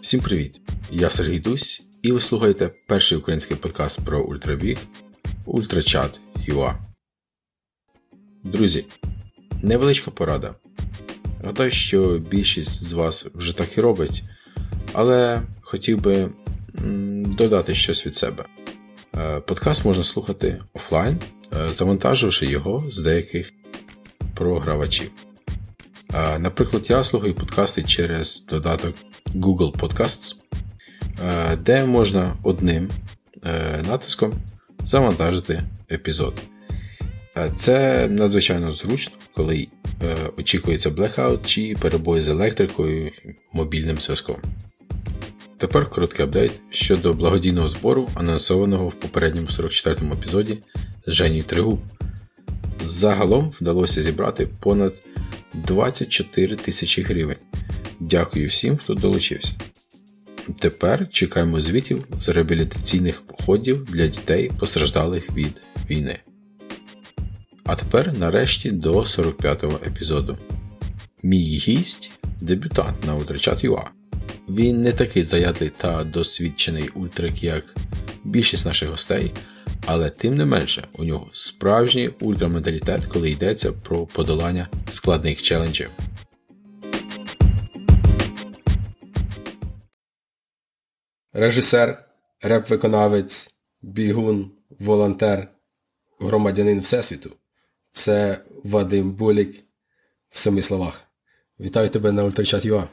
Всім привіт! Я Сергій Дусь, і ви слухаєте перший український подкаст про ультрабіг Ультрачат UA. Друзі, невеличка порада. Гадаю, що більшість з вас вже так і робить, але хотів би додати щось від себе. Е, подкаст можна слухати офлайн, е, завантаживши його з деяких програвачів. Е, наприклад, я слухаю подкасти через додаток Google Podcasts, де можна одним натиском завантажити епізод. Це надзвичайно зручно, коли очікується блекаут чи перебої з електрикою мобільним зв'язком. Тепер короткий апдейт щодо благодійного збору, анонсованого в попередньому 44-му епізоді з Женю Тригу. Загалом вдалося зібрати понад 24 тисячі гривень. Дякую всім, хто долучився. Тепер чекаємо звітів з реабілітаційних походів для дітей, постраждалих від війни. А тепер нарешті до 45-го епізоду. Мій гість дебютант на Ultrachat.ua. Він не такий заядлий та досвідчений ультрик, як більшість наших гостей, але тим не менше у нього справжній ультраменталітет, коли йдеться про подолання складних челенджів. Режисер, реп-виконавець, бігун, волонтер, громадянин Всесвіту. Це Вадим Булік в семи словах. Вітаю тебе на Ультрачат.ua.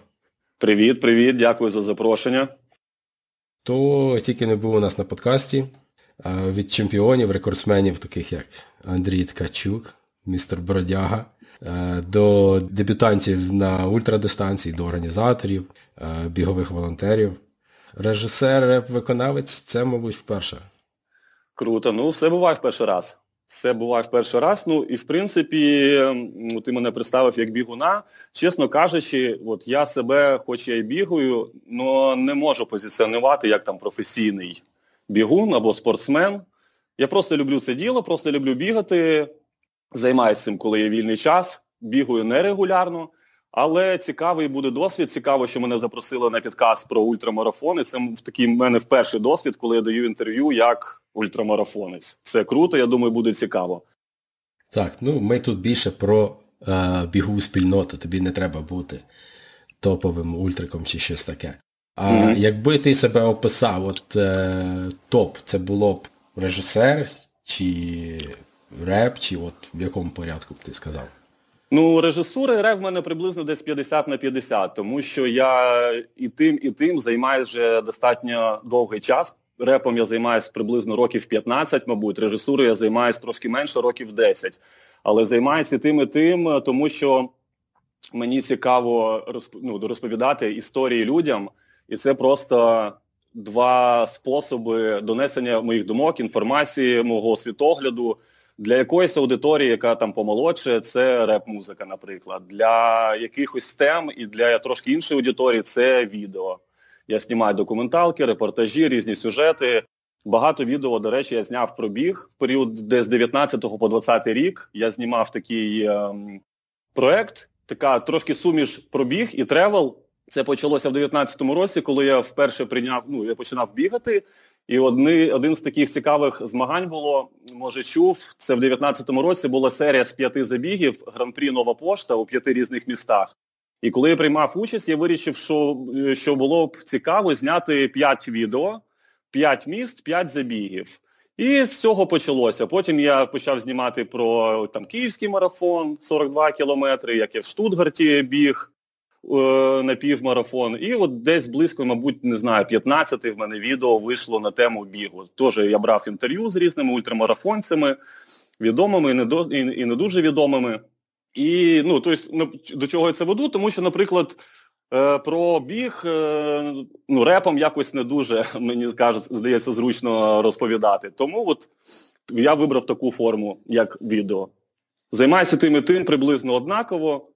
Привіт, привіт, дякую за запрошення. То тільки не був у нас на подкасті. Від чемпіонів, рекордсменів, таких як Андрій Ткачук, містер Бродяга, до дебютантів на ультрадистанції, до організаторів, бігових волонтерів. Режисер, реп-виконавець це, мабуть, вперше. Круто. Ну, все буває в перший раз. Все буває в перший раз. Ну і в принципі, ну, ти мене представив як бігуна. Чесно кажучи, от я себе, хоч я і бігаю, але не можу позиціонувати як там професійний бігун або спортсмен. Я просто люблю це діло, просто люблю бігати, займаюся цим, коли є вільний час, бігаю нерегулярно. Але цікавий буде досвід. Цікаво, що мене запросили на підкаст про ультрамарафони. Це такий в мене вперший досвід, коли я даю інтерв'ю як ультрамарафонець. Це круто, я думаю, буде цікаво. Так, ну ми тут більше про е, бігову спільноту. Тобі не треба бути топовим ультриком чи щось таке. А mm-hmm. якби ти себе описав, от е, топ, це було б режисер, чи реп, чи от в якому порядку б ти сказав? Ну, режисура РФ в мене приблизно десь 50 на 50, тому що я і тим, і тим займаюся вже достатньо довгий час. Репом я займаюся приблизно років 15, мабуть, режисурою я займаюся трошки менше, років 10. Але займаюся і тим, і тим, тому що мені цікаво ну, розповідати історії людям, і це просто два способи донесення моїх думок, інформації, мого світогляду. Для якоїсь аудиторії, яка там помолодше, це реп-музика, наприклад. Для якихось тем і для трошки іншої аудиторії це відео. Я знімаю документалки, репортажі, різні сюжети. Багато відео, до речі, я зняв про біг. В період де з 19 по 20 рік я знімав такий ем, проект, така трошки суміш про біг і travel. Це почалося в 19-му році, коли я вперше прийняв, ну, я починав бігати. І одни, один з таких цікавих змагань було, може чув, це в 19-му році була серія з п'яти забігів Гран-прі Нова Пошта у п'яти різних містах. І коли я приймав участь, я вирішив, що що було б цікаво зняти п'ять відео, п'ять міст, п'ять забігів. І з цього почалося. Потім я почав знімати про там Київський марафон, 42 кілометри, як я в Штутгарті біг. Е, на півмарафон. І от десь близько, мабуть, не знаю, 15 в мене відео вийшло на тему бігу. Теж я брав інтерв'ю з різними ультрамарафонцями, відомими і не, дуже відомими. І ну, тобто, до чого я це веду? Тому що, наприклад, е, про біг е, ну, репом якось не дуже, мені кажуть, здається, зручно розповідати. Тому от я вибрав таку форму, як відео. Займаюся тим і тим приблизно однаково.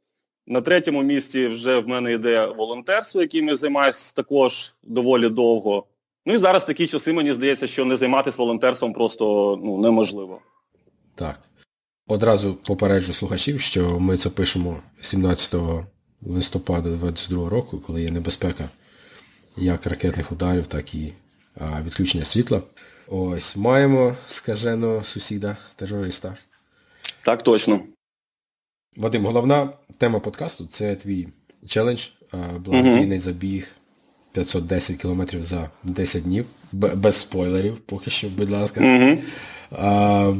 На третьому місці вже в мене йде волонтерство, яким я займаюся також доволі довго. Ну і зараз такі часи, мені здається, що не займатися волонтерством просто ну, неможливо. Так. Одразу попереджу слухачів, що ми це пишемо 17 листопада 2022 року, коли є небезпека, як ракетних ударів, так і а, відключення світла. Ось маємо скаженого сусіда, терориста. Так точно. Вадим, головна тема подкасту це твій челендж, благодійний uh-huh. забіг 510 кілометрів за 10 днів. Без спойлерів, поки що, будь ласка. Uh-huh. А,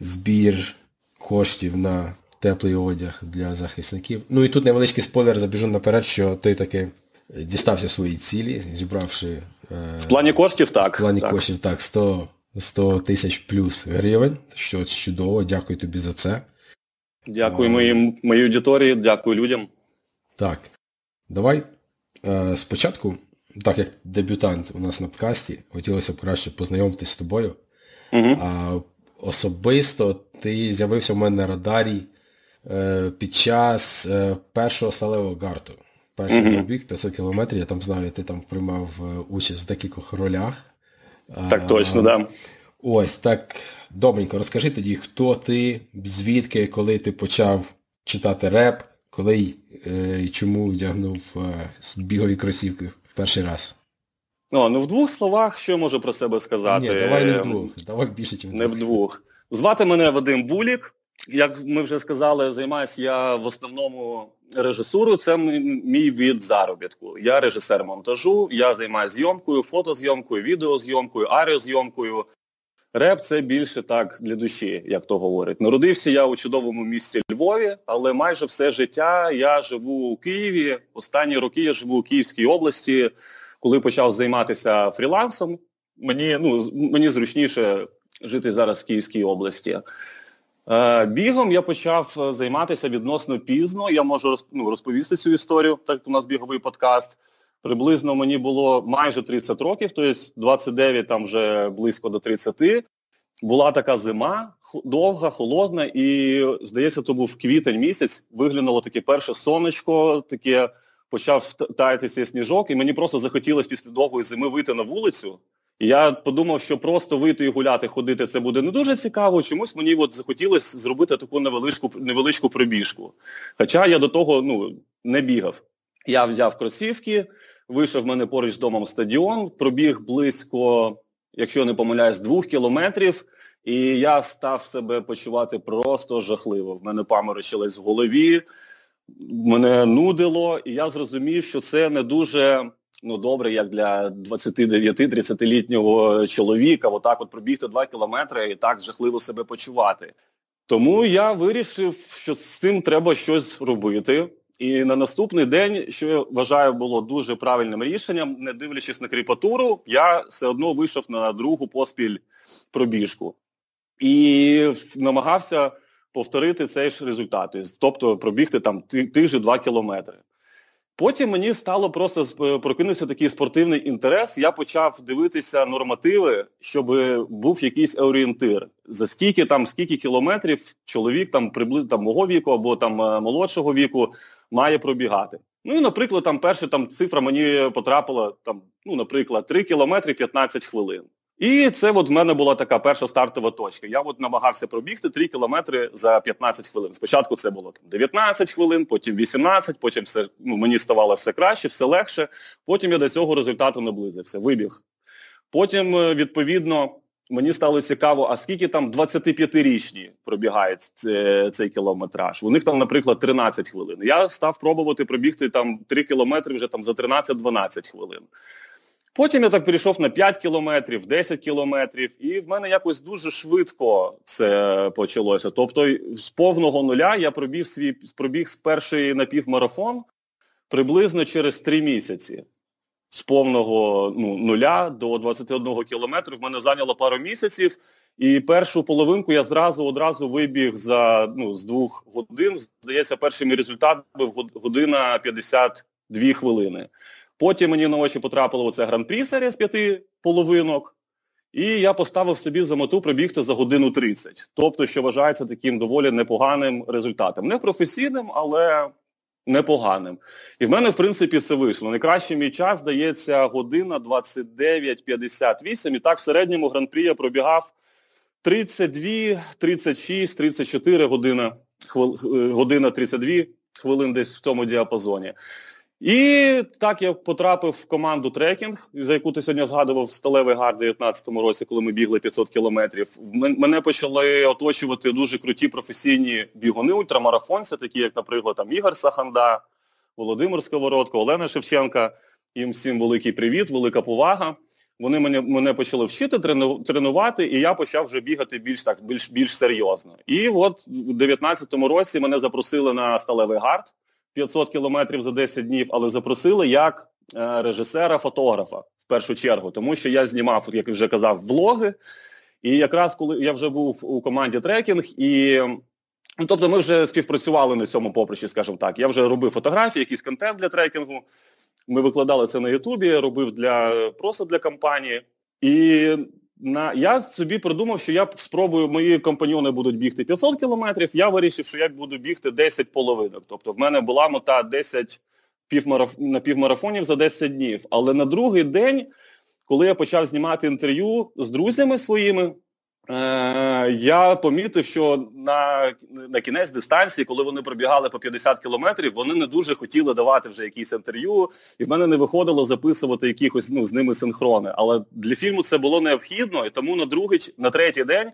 Збір коштів на теплий одяг для захисників. Ну і тут невеличкий спойлер, забіжу наперед, що ти таки дістався свої цілі, зібравши. Е, в плані коштів так. В плані так. коштів так, 100 100 тисяч плюс гривень, що чудово, дякую тобі за це. Дякую моїм, моїй аудиторії, дякую людям. Так. Давай е, спочатку, так як дебютант у нас на подкасті, хотілося б краще познайомитись з тобою. Угу. А Особисто ти з'явився в мене на радарі е, під час е, першого сталевого гарту. Перший mm-hmm. забіг 500 кілометрів, я там знаю, ти там приймав е, участь в декількох ролях. Так точно, так. Да. Ось так. Добренько, розкажи тоді, хто ти, звідки, коли ти почав читати реп, коли е, і чому вдягнув е, бігові кросівки в перший раз. О, ну в двох словах, що я можу про себе сказати? Ні, давай не в двох, давай більше, ніж Не в двох. Звати мене Вадим Булік. Як ми вже сказали, займаюся я в основному режисурою. Це мій від заробітку. Я режисер монтажу, я займаюся зйомкою, фотозйомкою, відеозйомкою, аріозйомкою. Реп це більше так для душі, як то говорить. Народився я у чудовому місті Львові, але майже все життя я живу у Києві. Останні роки я живу у Київській області. Коли почав займатися фрілансом, мені ну, мені зручніше жити зараз в Київській області. Е, бігом я почав займатися відносно пізно. Я можу ну, розповісти цю історію, так як у нас біговий подкаст. Приблизно мені було майже 30 років, тобто 29 там вже близько до 30. Була така зима, довга, холодна, і, здається, то був квітень місяць, виглянуло таке перше сонечко, таке почав таятися сніжок, і мені просто захотілося після довгої зими вийти на вулицю. І я подумав, що просто вийти і гуляти, ходити це буде не дуже цікаво. Чомусь мені от захотілося зробити таку невеличку невеличку пробіжку. Хоча я до того ну, не бігав. Я взяв кросівки, вийшов в мене поруч з домом стадіон, пробіг близько, якщо не помиляюсь, двох кілометрів. І я став себе почувати просто жахливо. В мене паморочилось в голові, мене нудило, і я зрозумів, що це не дуже ну, добре, як для 29-30-літнього чоловіка, отак от пробігти 2 кілометри і так жахливо себе почувати. Тому я вирішив, що з цим треба щось робити. І на наступний день, що я вважаю, було дуже правильним рішенням, не дивлячись на кріпатуру, я все одно вийшов на другу поспіль пробіжку. І намагався повторити цей ж результат, тобто пробігти там же 2 кілометри. Потім мені стало просто е, прокинувся такий спортивний інтерес. Я почав дивитися нормативи, щоб був якийсь орієнтир. За скільки там, скільки кілометрів чоловік там приблизно там мого віку або там е, молодшого віку має пробігати. Ну і, наприклад, там перша там цифра мені потрапила там, ну, наприклад, 3 кілометри 15 хвилин. І це от в мене була така перша стартова точка. Я от намагався пробігти 3 кілометри за 15 хвилин. Спочатку це було там 19 хвилин, потім 18, потім все, ну, мені ставало все краще, все легше. Потім я до цього результату наблизився, вибіг. Потім, е, відповідно, мені стало цікаво, а скільки там 25-річні пробігають цей кілометраж. У них там, наприклад, 13 хвилин. Я став пробувати пробігти там 3 кілометри вже там за 13-12 хвилин. Потім я так перейшов на 5 кілометрів, 10 кілометрів, і в мене якось дуже швидко це почалося. Тобто з повного нуля я пробіг свій пробіг з перший напівмарафон приблизно через 3 місяці. З повного ну, нуля до 21 кілометру в мене зайняло пару місяців, і першу половинку я зразу одразу вибіг за ну, з двох годин. Здається, перший мій результат був година 52 хвилини. Потім мені на очі потрапило оце гран-прі серія з п'яти половинок. І я поставив собі за мету пробігти за годину 30. Тобто, що вважається таким доволі непоганим результатом. Не професійним, але непоганим. І в мене, в принципі, все вийшло. Найкращий мій час здається година 29.58. І так в середньому гран-прі я пробігав 32, 36, 34 година, хвил, година 32 хвилин десь в цьому діапазоні. І так я потрапив в команду трекінг, за яку ти сьогодні згадував сталевий гарт у 2019 році, коли ми бігли 500 кілометрів. Мене почали оточувати дуже круті професійні бігуни, ультрамарафонці, такі як, наприклад, там Ігор Саханда, Володимир Сковородко, Олена Шевченка. Їм всім великий привіт, велика повага. Вони мене мене почали вчити, тренувати, і я почав вже бігати більш так, більш більш серйозно. І от у 2019 році мене запросили на сталевий гарт 500 кілометрів за 10 днів, але запросили як е, режисера-фотографа в першу чергу, тому що я знімав, як вже казав, влоги. І якраз коли я вже був у команді трекінг, і ну, тобто ми вже співпрацювали на цьому поприщі, скажімо так. Я вже робив фотографії, якийсь контент для трекінгу. Ми викладали це на Ютубі, робив для просто для кампанії. І на я собі придумав, що я спробую, мої компаньони будуть бігти 500 кілометрів, я вирішив, що я буду бігти 10 половинок. Тобто в мене була мета 10 півмараф... на півмарафонів за 10 днів. Але на другий день, коли я почав знімати інтерв'ю з друзями своїми, Е, я помітив, що на на кінець дистанції, коли вони пробігали по 50 кілометрів, вони не дуже хотіли давати вже якісь інтерв'ю, і в мене не виходило записувати якихось ну, з ними синхрони. Але для фільму це було необхідно, і тому на другий, на третій день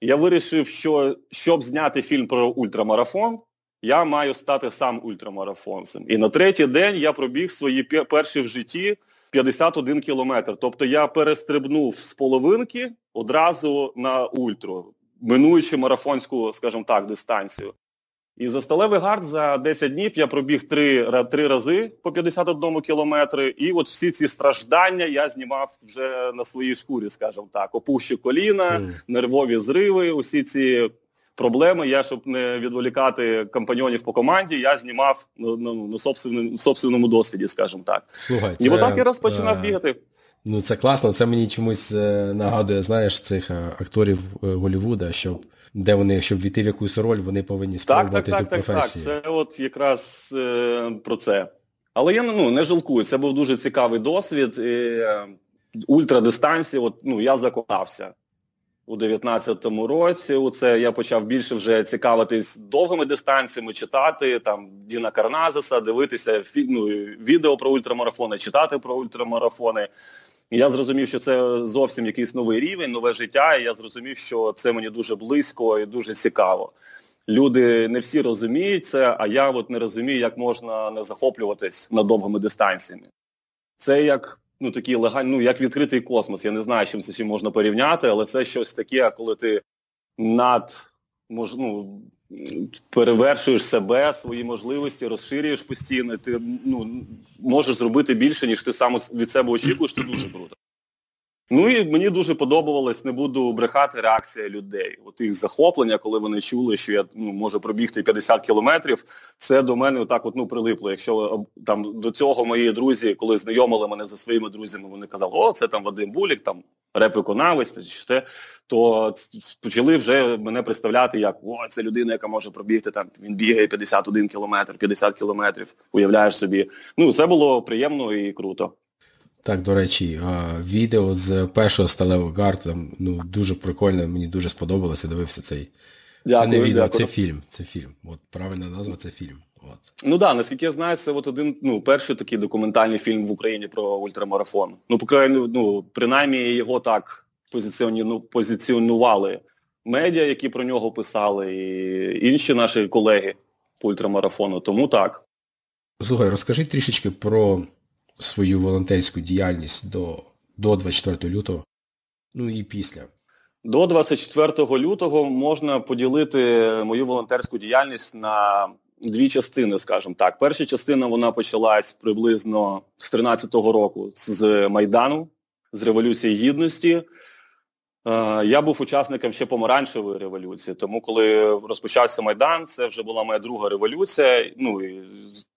я вирішив, що щоб зняти фільм про ультрамарафон, я маю стати сам ультрамарафонцем. І на третій день я пробіг свої перші в житті 51 кілометр. Тобто я перестрибнув з половинки одразу на ультру, минуючи марафонську, скажімо так, дистанцію. І за сталевий гард за 10 днів я пробіг три, три рази по 51 кілометри, і от всі ці страждання я знімав вже на своїй шкурі, скажімо так. Опущу коліна, нервові зриви, усі ці проблеми. Я, щоб не відволікати компаньонів по команді, я знімав ну, ну, на собственному, собственному досвіді, скажімо так. Слухай, І отак я розпочинав бігати. Ну це класно, це мені чомусь е, нагадує, знаєш, цих е, акторів е, Голлівуда, щоб де вони, щоб війти в якусь роль, вони повинні спробувати так, так, так, професію. Так, так, це от якраз е, про це. Але я ну, не жалкую, це був дуже цікавий досвід. І, е, ультрадистанції, от, ну, я закохався у 19-му році. Це я почав більше вже цікавитись довгими дистанціями, читати там Діна Карназеса, дивитися ну, відео про ультрамарафони, читати про ультрамарафони. Я зрозумів, що це зовсім якийсь новий рівень, нове життя, і я зрозумів, що це мені дуже близько і дуже цікаво. Люди не всі розуміють це, а я от не розумію, як можна не захоплюватись над довгими дистанціями. Це як ну, такі легальні, ну, як відкритий космос. Я не знаю, чим це чим можна порівняти, але це щось таке, коли ти над мож, ну, перевершуєш себе, свої можливості, розширюєш постійно, ти ну, можеш зробити більше, ніж ти сам від себе очікуєш, це дуже круто. Ну і мені дуже подобалось, не буду брехати, реакція людей. От їх захоплення, коли вони чули, що я ну, можу пробігти 50 кілометрів, це до мене отак от, ну, прилипло. Якщо там до цього мої друзі, коли знайомили мене за своїми друзями, вони казали, о, це там Вадим Булік, там реп-виконавець, чи те, то почали вже мене представляти як о, це людина, яка може пробігти там, він бігає 51 кілометр, 50 кілометрів, уявляєш собі. Ну, це було приємно і круто. Так, до речі, відео з першого сталевого гард, там, ну, дуже прикольне, мені дуже сподобалося, дивився цей. Дякую, це не відео, дякую. це фільм. Це фільм. От правильна назва це фільм. От. Ну так, да, наскільки я знаю, це от один, ну, перший такий документальний фільм в Україні про ультрамарафон. Ну, ну, принаймні його так позиціону, позиціонували медіа, які про нього писали, і інші наші колеги по ультрамарафону. Тому так. Слухай, розкажи трішечки про свою волонтерську діяльність до, до 24 лютого, ну і після. До 24 лютого можна поділити мою волонтерську діяльність на дві частини, скажімо так. Перша частина вона почалась приблизно з 13-го року з Майдану, з Революції Гідності. Е, я був учасником ще помаранчевої революції, тому коли розпочався Майдан, це вже була моя друга революція. Ну і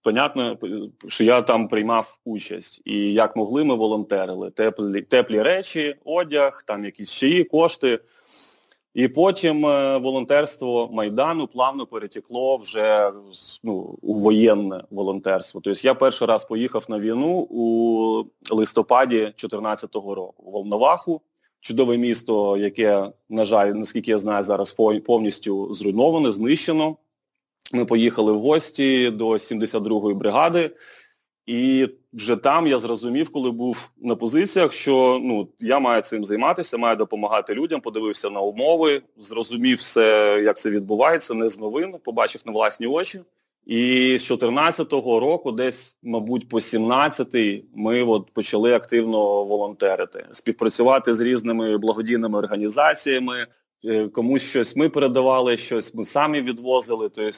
понятно, що я там приймав участь. І як могли, ми волонтерили. Теплі теплі речі, одяг, там якісь чаї, кошти. І потім е, волонтерство Майдану плавно перетекло вже ну, у воєнне волонтерство. Тобто я перший раз поїхав на війну у листопаді 2014 року у Волноваху чудове місто, яке, на жаль, наскільки я знаю, зараз повністю зруйноване, знищено. Ми поїхали в гості до 72-ї бригади, І вже там я зрозумів, коли був на позиціях, що ну, я маю цим займатися, маю допомагати людям, подивився на умови, зрозумів все, як це відбувається, не з новин, побачив на власні очі. І з 14-го року, десь, мабуть, по 17-й, ми от почали активно волонтерити, співпрацювати з різними благодійними організаціями. Е, комусь щось ми передавали, щось ми самі відвозили. Тобто,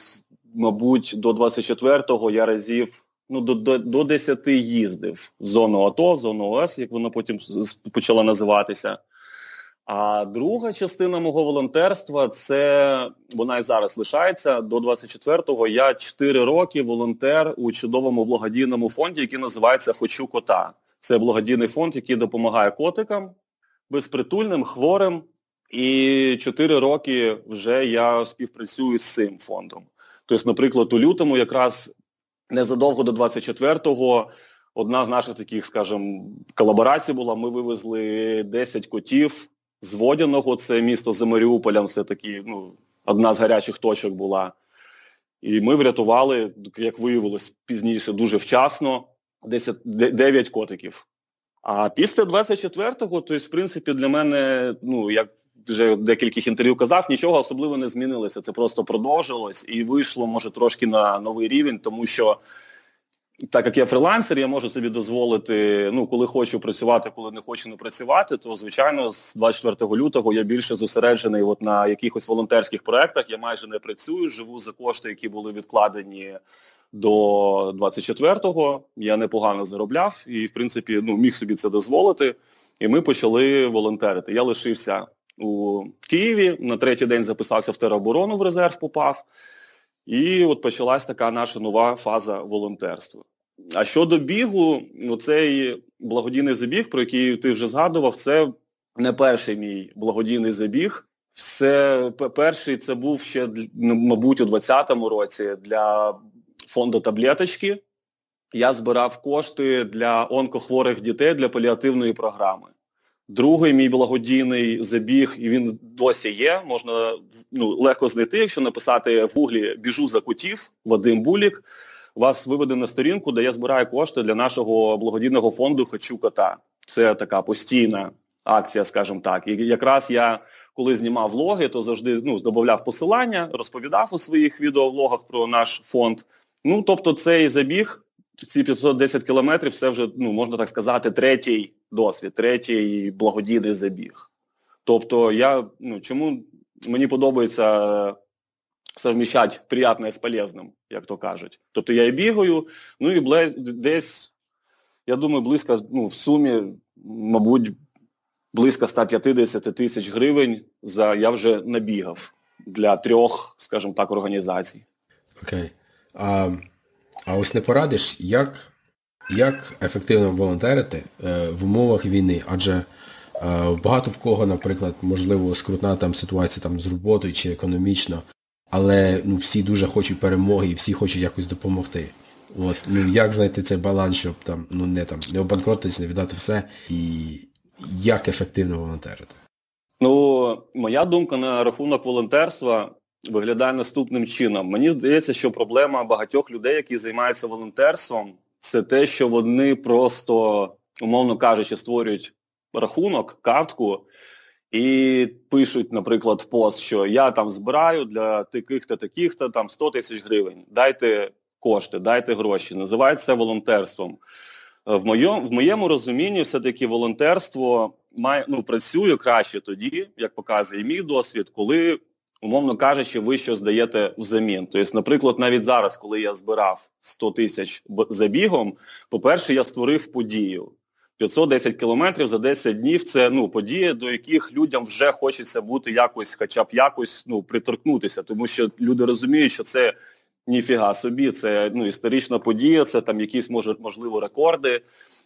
мабуть, до 24-го я разів ну, до до, до 10 їздив в зону АТО, в зону ОС, як воно потім почало називатися. А друга частина мого волонтерства це вона і зараз лишається. До 24-го я 4 роки волонтер у чудовому благодійному фонді, який називається Хочу кота. Це благодійний фонд, який допомагає котикам, безпритульним, хворим. І 4 роки вже я співпрацюю з цим фондом. Тобто, наприклад, у лютому якраз незадовго до 24-го одна з наших таких, скажімо, колаборацій була. Ми вивезли 10 котів з Водяного, це місто за Маріуполем, це такі, ну, одна з гарячих точок була. І ми врятували, як виявилось пізніше, дуже вчасно, 10, 9 котиків. А після 24-го, то в принципі, для мене, ну, як вже декількох інтерв'ю казав, нічого особливо не змінилося. Це просто продовжилось і вийшло, може, трошки на новий рівень, тому що так як я фрилансер, я можу собі дозволити, ну, коли хочу працювати, коли не хочу не працювати, то, звичайно, з 24 лютого я більше зосереджений от на якихось волонтерських проєктах, я майже не працюю, живу за кошти, які були відкладені до 24-го. Я непогано заробляв і, в принципі, ну, міг собі це дозволити. І ми почали волонтерити. Я лишився у Києві, на третій день записався в тероборону в резерв, попав. І от почалась така наша нова фаза волонтерства. А щодо бігу, цей благодійний забіг, про який ти вже згадував, це не перший мій благодійний забіг. Все перший це був ще, ну, мабуть, у 2020 році для фонду таблеточки. Я збирав кошти для онкохворих дітей для паліативної програми. Другий мій благодійний забіг, і він досі є, можна ну, легко знайти, якщо написати в гуглі Біжу за котів Вадим Булік, вас виведе на сторінку, де я збираю кошти для нашого благодійного фонду Хочу кота. Це така постійна акція, скажімо так. І якраз я, коли знімав влоги, то завжди ну, додавав посилання, розповідав у своїх відеовлогах про наш фонд. Ну, тобто цей забіг, ці 510 кілометрів, це вже, ну, можна так сказати, третій досвід, третій благодійний забіг. Тобто я, ну, чому мені подобається совміщати приятне з полезним, як то кажуть. Тобто я і бігаю, ну і десь, я думаю, близько, ну, в сумі, мабуть, близько 150 тисяч гривень за я вже набігав для трьох, скажімо так, організацій. Окей. А а ось не порадиш, як як ефективно волонтерити е, в умовах війни? Адже е, багато в кого, наприклад, можливо, скрутна там ситуація там з роботою чи економічно, але ну, всі дуже хочуть перемоги і всі хочуть якось допомогти. От, ну Як знайти цей баланс, щоб там ну не там не обанкротитись, не віддати все, і як ефективно волонтерити? Ну, моя думка на рахунок волонтерства виглядає наступним чином. Мені здається, що проблема багатьох людей, які займаються волонтерством, це те, що вони просто, умовно кажучи, створюють рахунок, картку і пишуть, наприклад, пост, що я там збираю для таких-то, таких-то там 100 тисяч гривень. Дайте кошти, дайте гроші. Називають це волонтерством. В моєму в моєму розумінні все-таки волонтерство має ну, працює краще тоді, як показує мій досвід, коли умовно кажучи, ви що здаєте взамін. Тобто, наприклад, навіть зараз, коли я збирав 100 тисяч забігом, по-перше, я створив подію. 510 кілометрів за 10 днів це ну, події, до яких людям вже хочеться бути якось, хоча б якось ну, приторкнутися, тому що люди розуміють, що це ніфіга собі, це ну, історична подія, це там якісь може, можливо рекорди,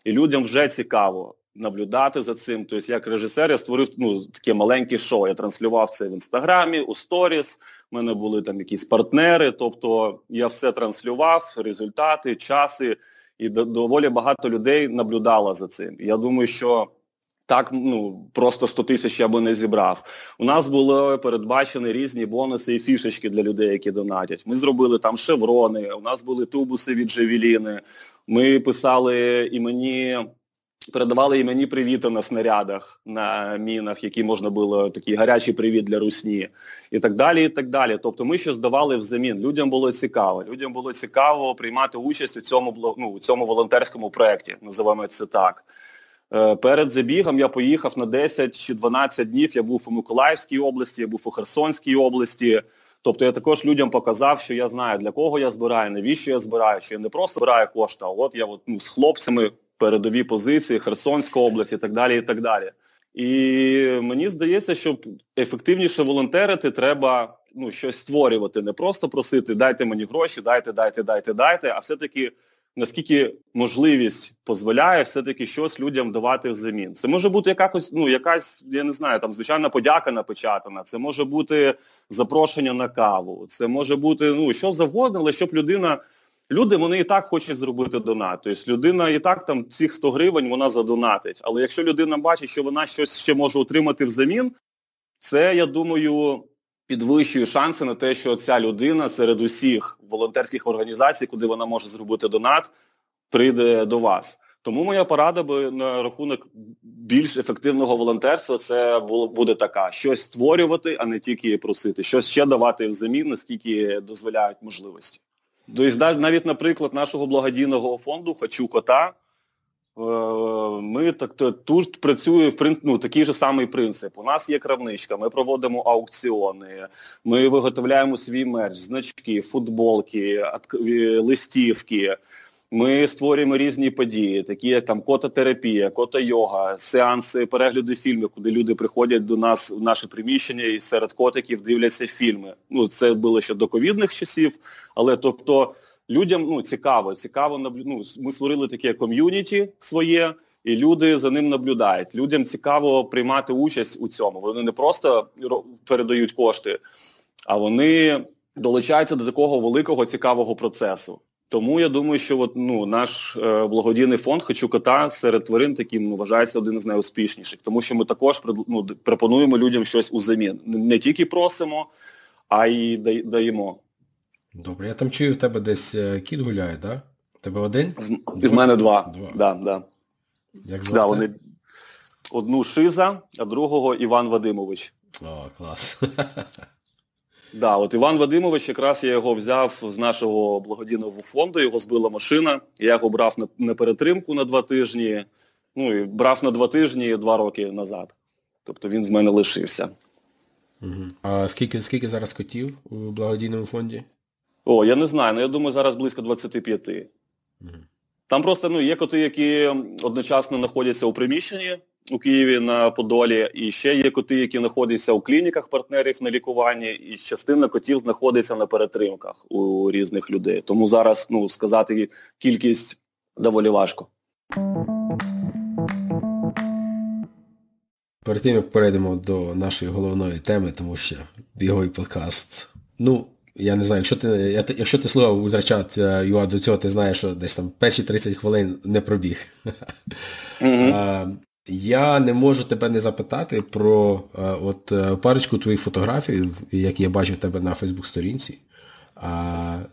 і людям вже цікаво наблюдати за цим. Тобто, як режисер, я створив ну, таке маленьке шоу. Я транслював це в інстаграмі, у сторіс. У мене були там якісь партнери. Тобто я все транслював, результати, часи, і доволі багато людей наблюдало за цим. Я думаю, що так ну, просто 100 тисяч я би не зібрав. У нас були передбачені різні бонуси і фішечки для людей, які донатять. Ми зробили там шеврони, у нас були тубуси від Джевеліни, ми писали імені передавали імені привіти на снарядах, на мінах, які можна було, такий гарячий привіт для русні, і так далі. і так далі. Тобто ми щось давали взамін. Людям було цікаво. Людям було цікаво приймати участь у цьому ну, у цьому волонтерському проєкті, називаємо це так. Е, перед забігом я поїхав на 10 чи 12 днів, я був у Миколаївській області, я був у Херсонській області. Тобто я також людям показав, що я знаю, для кого я збираю, навіщо я збираю, що я не просто збираю кошти, а от я от, ну, з хлопцями передові позиції, Херсонська область і так далі. І так далі. І мені здається, щоб ефективніше волонтерити, треба ну, щось створювати, не просто просити дайте мені гроші, дайте, дайте, дайте, дайте, а все-таки наскільки можливість дозволяє все-таки щось людям давати взамін. Це може бути якась, ну, якась, я не знаю, там звичайна подяка напечатана, це може бути запрошення на каву, це може бути ну, що завгодно, але щоб людина. Люди вони і так хочуть зробити донат. Тобто людина і так там цих 100 гривень вона задонатить. Але якщо людина бачить, що вона щось ще може отримати взамін, це, я думаю, підвищує шанси на те, що ця людина серед усіх волонтерських організацій, куди вона може зробити донат, прийде до вас. Тому моя порада би на рахунок більш ефективного волонтерства це буде така: щось створювати, а не тільки просити, щось ще давати взамін, наскільки дозволяють можливості. Тобто навіть, наприклад, нашого благодійного фонду Хочу кота. Е, ми так тут працює ну, такий же самий принцип. У нас є кравничка, ми проводимо аукціони, ми виготовляємо свій мерч, значки, футболки, листівки. Ми створюємо різні події, такі як там кототерапія, кота-йога, сеанси перегляду фільмів, куди люди приходять до нас в наше приміщення і серед котиків дивляться фільми. Ну, Це було ще до ковідних часів, але тобто людям ну, цікаво, цікаво ну, ми створили таке ком'юніті своє, і люди за ним наблюдають. Людям цікаво приймати участь у цьому. Вони не просто передають кошти, а вони долучаються до такого великого цікавого процесу. Тому я думаю, що от, ну, наш е, благодійний фонд «Хочу кота» серед тварин таким ну, вважається один з найуспішніших, тому що ми також ну, пропонуємо людям щось узамін. Не тільки просимо, а й даємо. Добре, я там чую, в тебе десь е, кіт гуляє, так? Да? Тебе один? В, в мене два. два. Да, да. Як звати? Да, вони... Одну Шиза, а другого Іван Вадимович. О, клас. Да, от Іван Вадимович, якраз я його взяв з нашого благодійного фонду, його збила машина, я його брав на, на перетримку на два тижні, ну і брав на два тижні два роки назад. Тобто він в мене лишився. Угу. А скільки скільки зараз котів у благодійному фонді? О, я не знаю, ну я думаю, зараз близько 25. Угу. Там просто ну, є коти, які одночасно знаходяться у приміщенні, у Києві на Подолі, і ще є коти, які знаходяться у клініках партнерів на лікуванні, і частина котів знаходиться на перетримках у різних людей. Тому зараз ну, сказати кількість доволі важко. Перед тим, як перейдемо до нашої головної теми, тому що біговий подкаст. Ну, я не знаю, якщо ти якщо ти слухав Ультрачат Юа до цього, ти знаєш, що десь там перші 30 хвилин не пробіг. Mm-hmm. Я не можу тебе не запитати про е, от е, парочку твоїх фотографій, які я бачив тебе на Фейсбук-сторінці,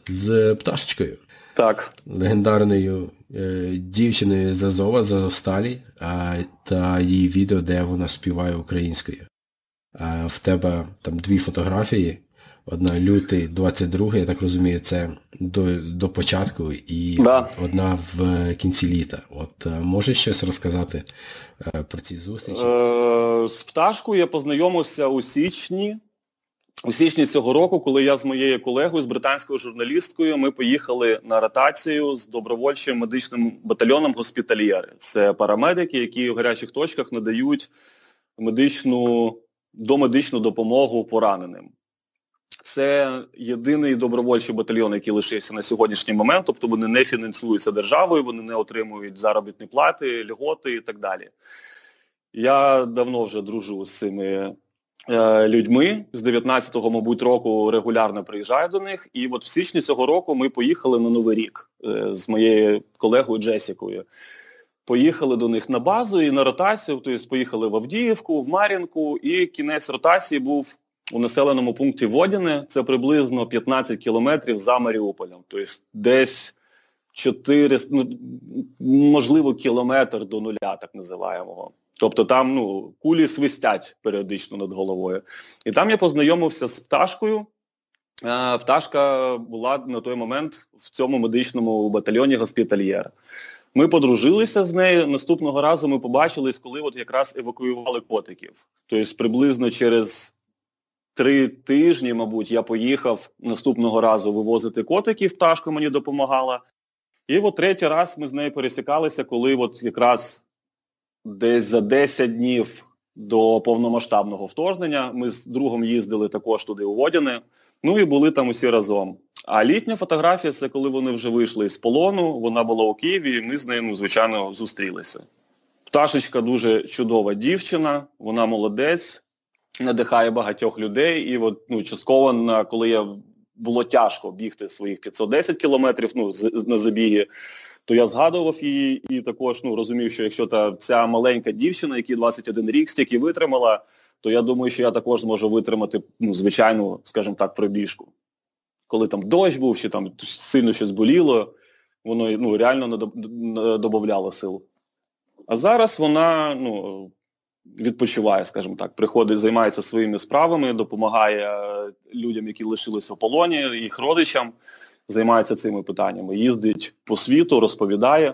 з пташечкою. Так. Легендарною е, дівчиною з Азова, з Азовсталі, та її відео, де вона співає українською. В тебе там дві фотографії. Одна лютий 22, я так розумію, це до до початку, і да. одна в кінці літа. От можеш щось розказати Е, про ці зустрічі? Е, з пташкою я познайомився у січні. У січні цього року, коли я з моєю колегою, з британською журналісткою, ми поїхали на ротацію з добровольчим медичним батальйоном госпітальєри. Це парамедики, які в гарячих точках надають медичну домедичну допомогу пораненим. Це єдиний добровольчий батальйон, який лишився на сьогоднішній момент, тобто вони не фінансуються державою, вони не отримують заробітні плати, льготи і так далі. Я давно вже дружу з цими е, людьми. З 19-го, мабуть, року регулярно приїжджаю до них. І от в січні цього року ми поїхали на Новий рік е, з моєю колегою Джесікою. поїхали до них на базу і на ротацію, тобто поїхали в Авдіївку, в Мар'їнку, і кінець ротації був у населеному пункті Водяне, це приблизно 15 кілометрів за Маріуполем. Тобто десь 4, ну, можливо, кілометр до нуля, так називаємо. Тобто там ну, кулі свистять періодично над головою. І там я познайомився з пташкою. Пташка була на той момент в цьому медичному батальйоні госпітальєр. Ми подружилися з нею. Наступного разу ми побачились, коли от якраз евакуювали котиків. Тобто приблизно через три тижні, мабуть, я поїхав наступного разу вивозити котиків, пташка мені допомагала. І от третій раз ми з нею пересікалися, коли от якраз десь за 10 днів до повномасштабного вторгнення ми з другом їздили також туди у Водяне, ну і були там усі разом. А літня фотографія це коли вони вже вийшли з полону, вона була у Києві, і ми з нею, ну, звичайно, зустрілися. Пташечка дуже чудова дівчина, вона молодець, надихає багатьох людей. І от, ну, частково, коли я було тяжко бігти своїх 510 кілометрів ну, на забіги, то я згадував її і також ну, розумів, що якщо та ця маленька дівчина, якій 21 рік стільки витримала, то я думаю, що я також зможу витримати ну, звичайну, скажімо так, пробіжку. Коли там дощ був, чи там сильно щось боліло, воно ну, реально додавало сил. А зараз вона ну, відпочиває, скажімо так, приходить, займається своїми справами, допомагає людям, які лишилися в полоні, їх родичам, займається цими питаннями. Їздить по світу, розповідає,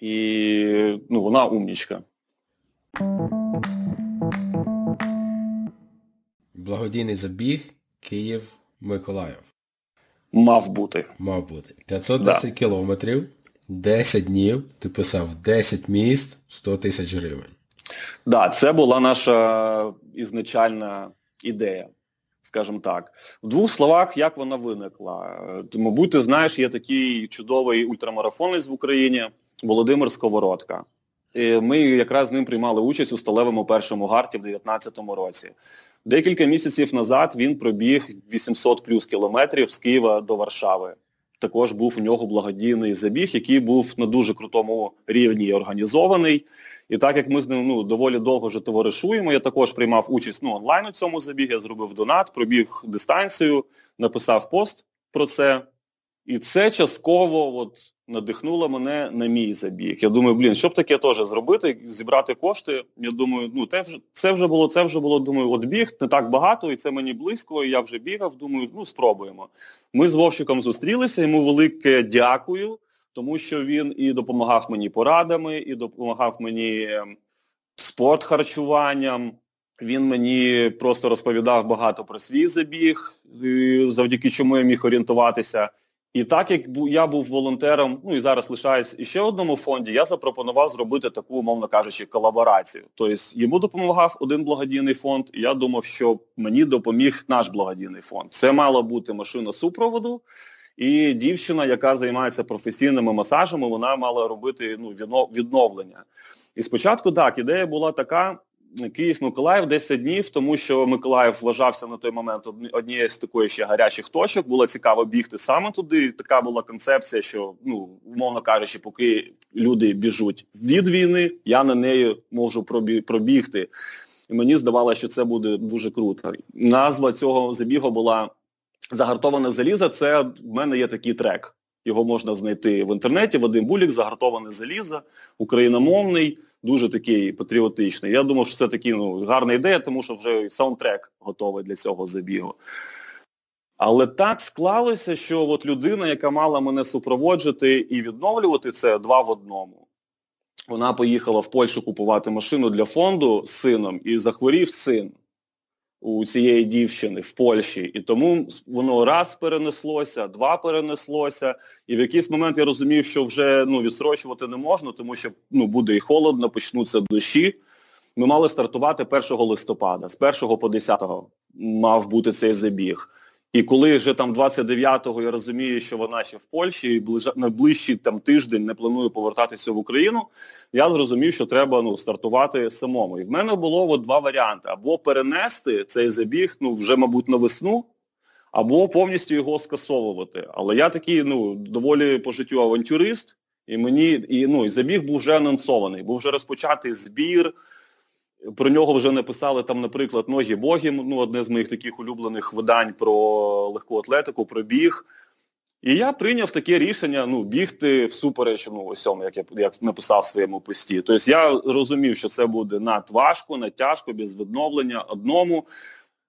і ну, вона умнічка. Благодійний забіг Київ Миколаїв. Мав бути. Мав бути. 510 да. кілометрів, 10 днів, ти писав 10 міст, 100 тисяч гривень. Да, це була наша ізначальна ідея, скажімо так. В двох словах, як вона виникла. Мабуть, ти знаєш, є такий чудовий ультрамарафонець в Україні Володимир Сковородка. І Ми якраз з ним приймали участь у сталевому першому гарті в 2019 році. Декілька місяців назад він пробіг 800 плюс кілометрів з Києва до Варшави. Також був у нього благодійний забіг, який був на дуже крутому рівні організований. І так як ми з ним ну, доволі довго вже товаришуємо, я також приймав участь ну, онлайн у цьому забігі, я зробив донат, пробіг дистанцію, написав пост про це. І це частково от, надихнуло мене на мій забіг. Я думаю, блін, що б таке теж зробити, зібрати кошти. Я думаю, ну це вже це вже було, це вже було, думаю, от біг не так багато, і це мені близько, і я вже бігав, думаю, ну спробуємо. Ми з Вовчиком зустрілися, йому велике дякую тому що він і допомагав мені порадами, і допомагав мені ем, спорт харчуванням. Він мені просто розповідав багато про свій забіг, завдяки чому я міг орієнтуватися. І так як я був волонтером, ну і зараз лишаюсь іще одному фонді, я запропонував зробити таку, умовно кажучи, колаборацію. Тобто йому допомагав один благодійний фонд, і я думав, що мені допоміг наш благодійний фонд. Це мала бути машина супроводу, і дівчина, яка займається професійними масажами, вона мала робити ну, відновлення. І спочатку так, ідея була така. Київ-Миколаїв 10 днів, тому що Миколаїв вважався на той момент однією з такої ще гарячих точок. Було цікаво бігти саме туди. Така була концепція, що, ну, умовно кажучи, поки люди біжуть від війни, я на неї можу пробігти. І мені здавалося, що це буде дуже круто. Назва цього забігу була Загартоване залізо це в мене є такий трек. Його можна знайти в інтернеті. Вадим Булік, загартоване залізо, україномовний, дуже такий патріотичний. Я думав, що це такий, ну, гарна ідея, тому що вже саундтрек готовий для цього забігу. Але так склалося, що от людина, яка мала мене супроводжувати і відновлювати, це два в одному. Вона поїхала в Польщу купувати машину для фонду з сином і захворів син у цієї дівчини в Польщі. І тому воно раз перенеслося, два перенеслося. І в якийсь момент я розумів, що вже ну, відсрочувати не можна, тому що ну, буде і холодно, почнуться дощі. Ми мали стартувати 1 листопада, з 1 по 10 мав бути цей забіг. І коли вже там 29-го я розумію, що вона ще в Польщі і ближ... найближчий там тиждень не планує повертатися в Україну, я зрозумів, що треба ну, стартувати самому. І в мене було от два варіанти. Або перенести цей забіг, ну, вже, мабуть, на весну, або повністю його скасовувати. Але я такий, ну, доволі по життю авантюрист, І мені, і, ну, і забіг був вже анонсований, був вже розпочатий збір. Про нього вже написали там, наприклад, Ногі Богі, ну, одне з моїх таких улюблених видань про легку атлетику, про біг. І я прийняв таке рішення ну, бігти всупереч ну, усьому, як я як написав в своєму пості. Тобто я розумів, що це буде надважко, надтяжко, без відновлення одному.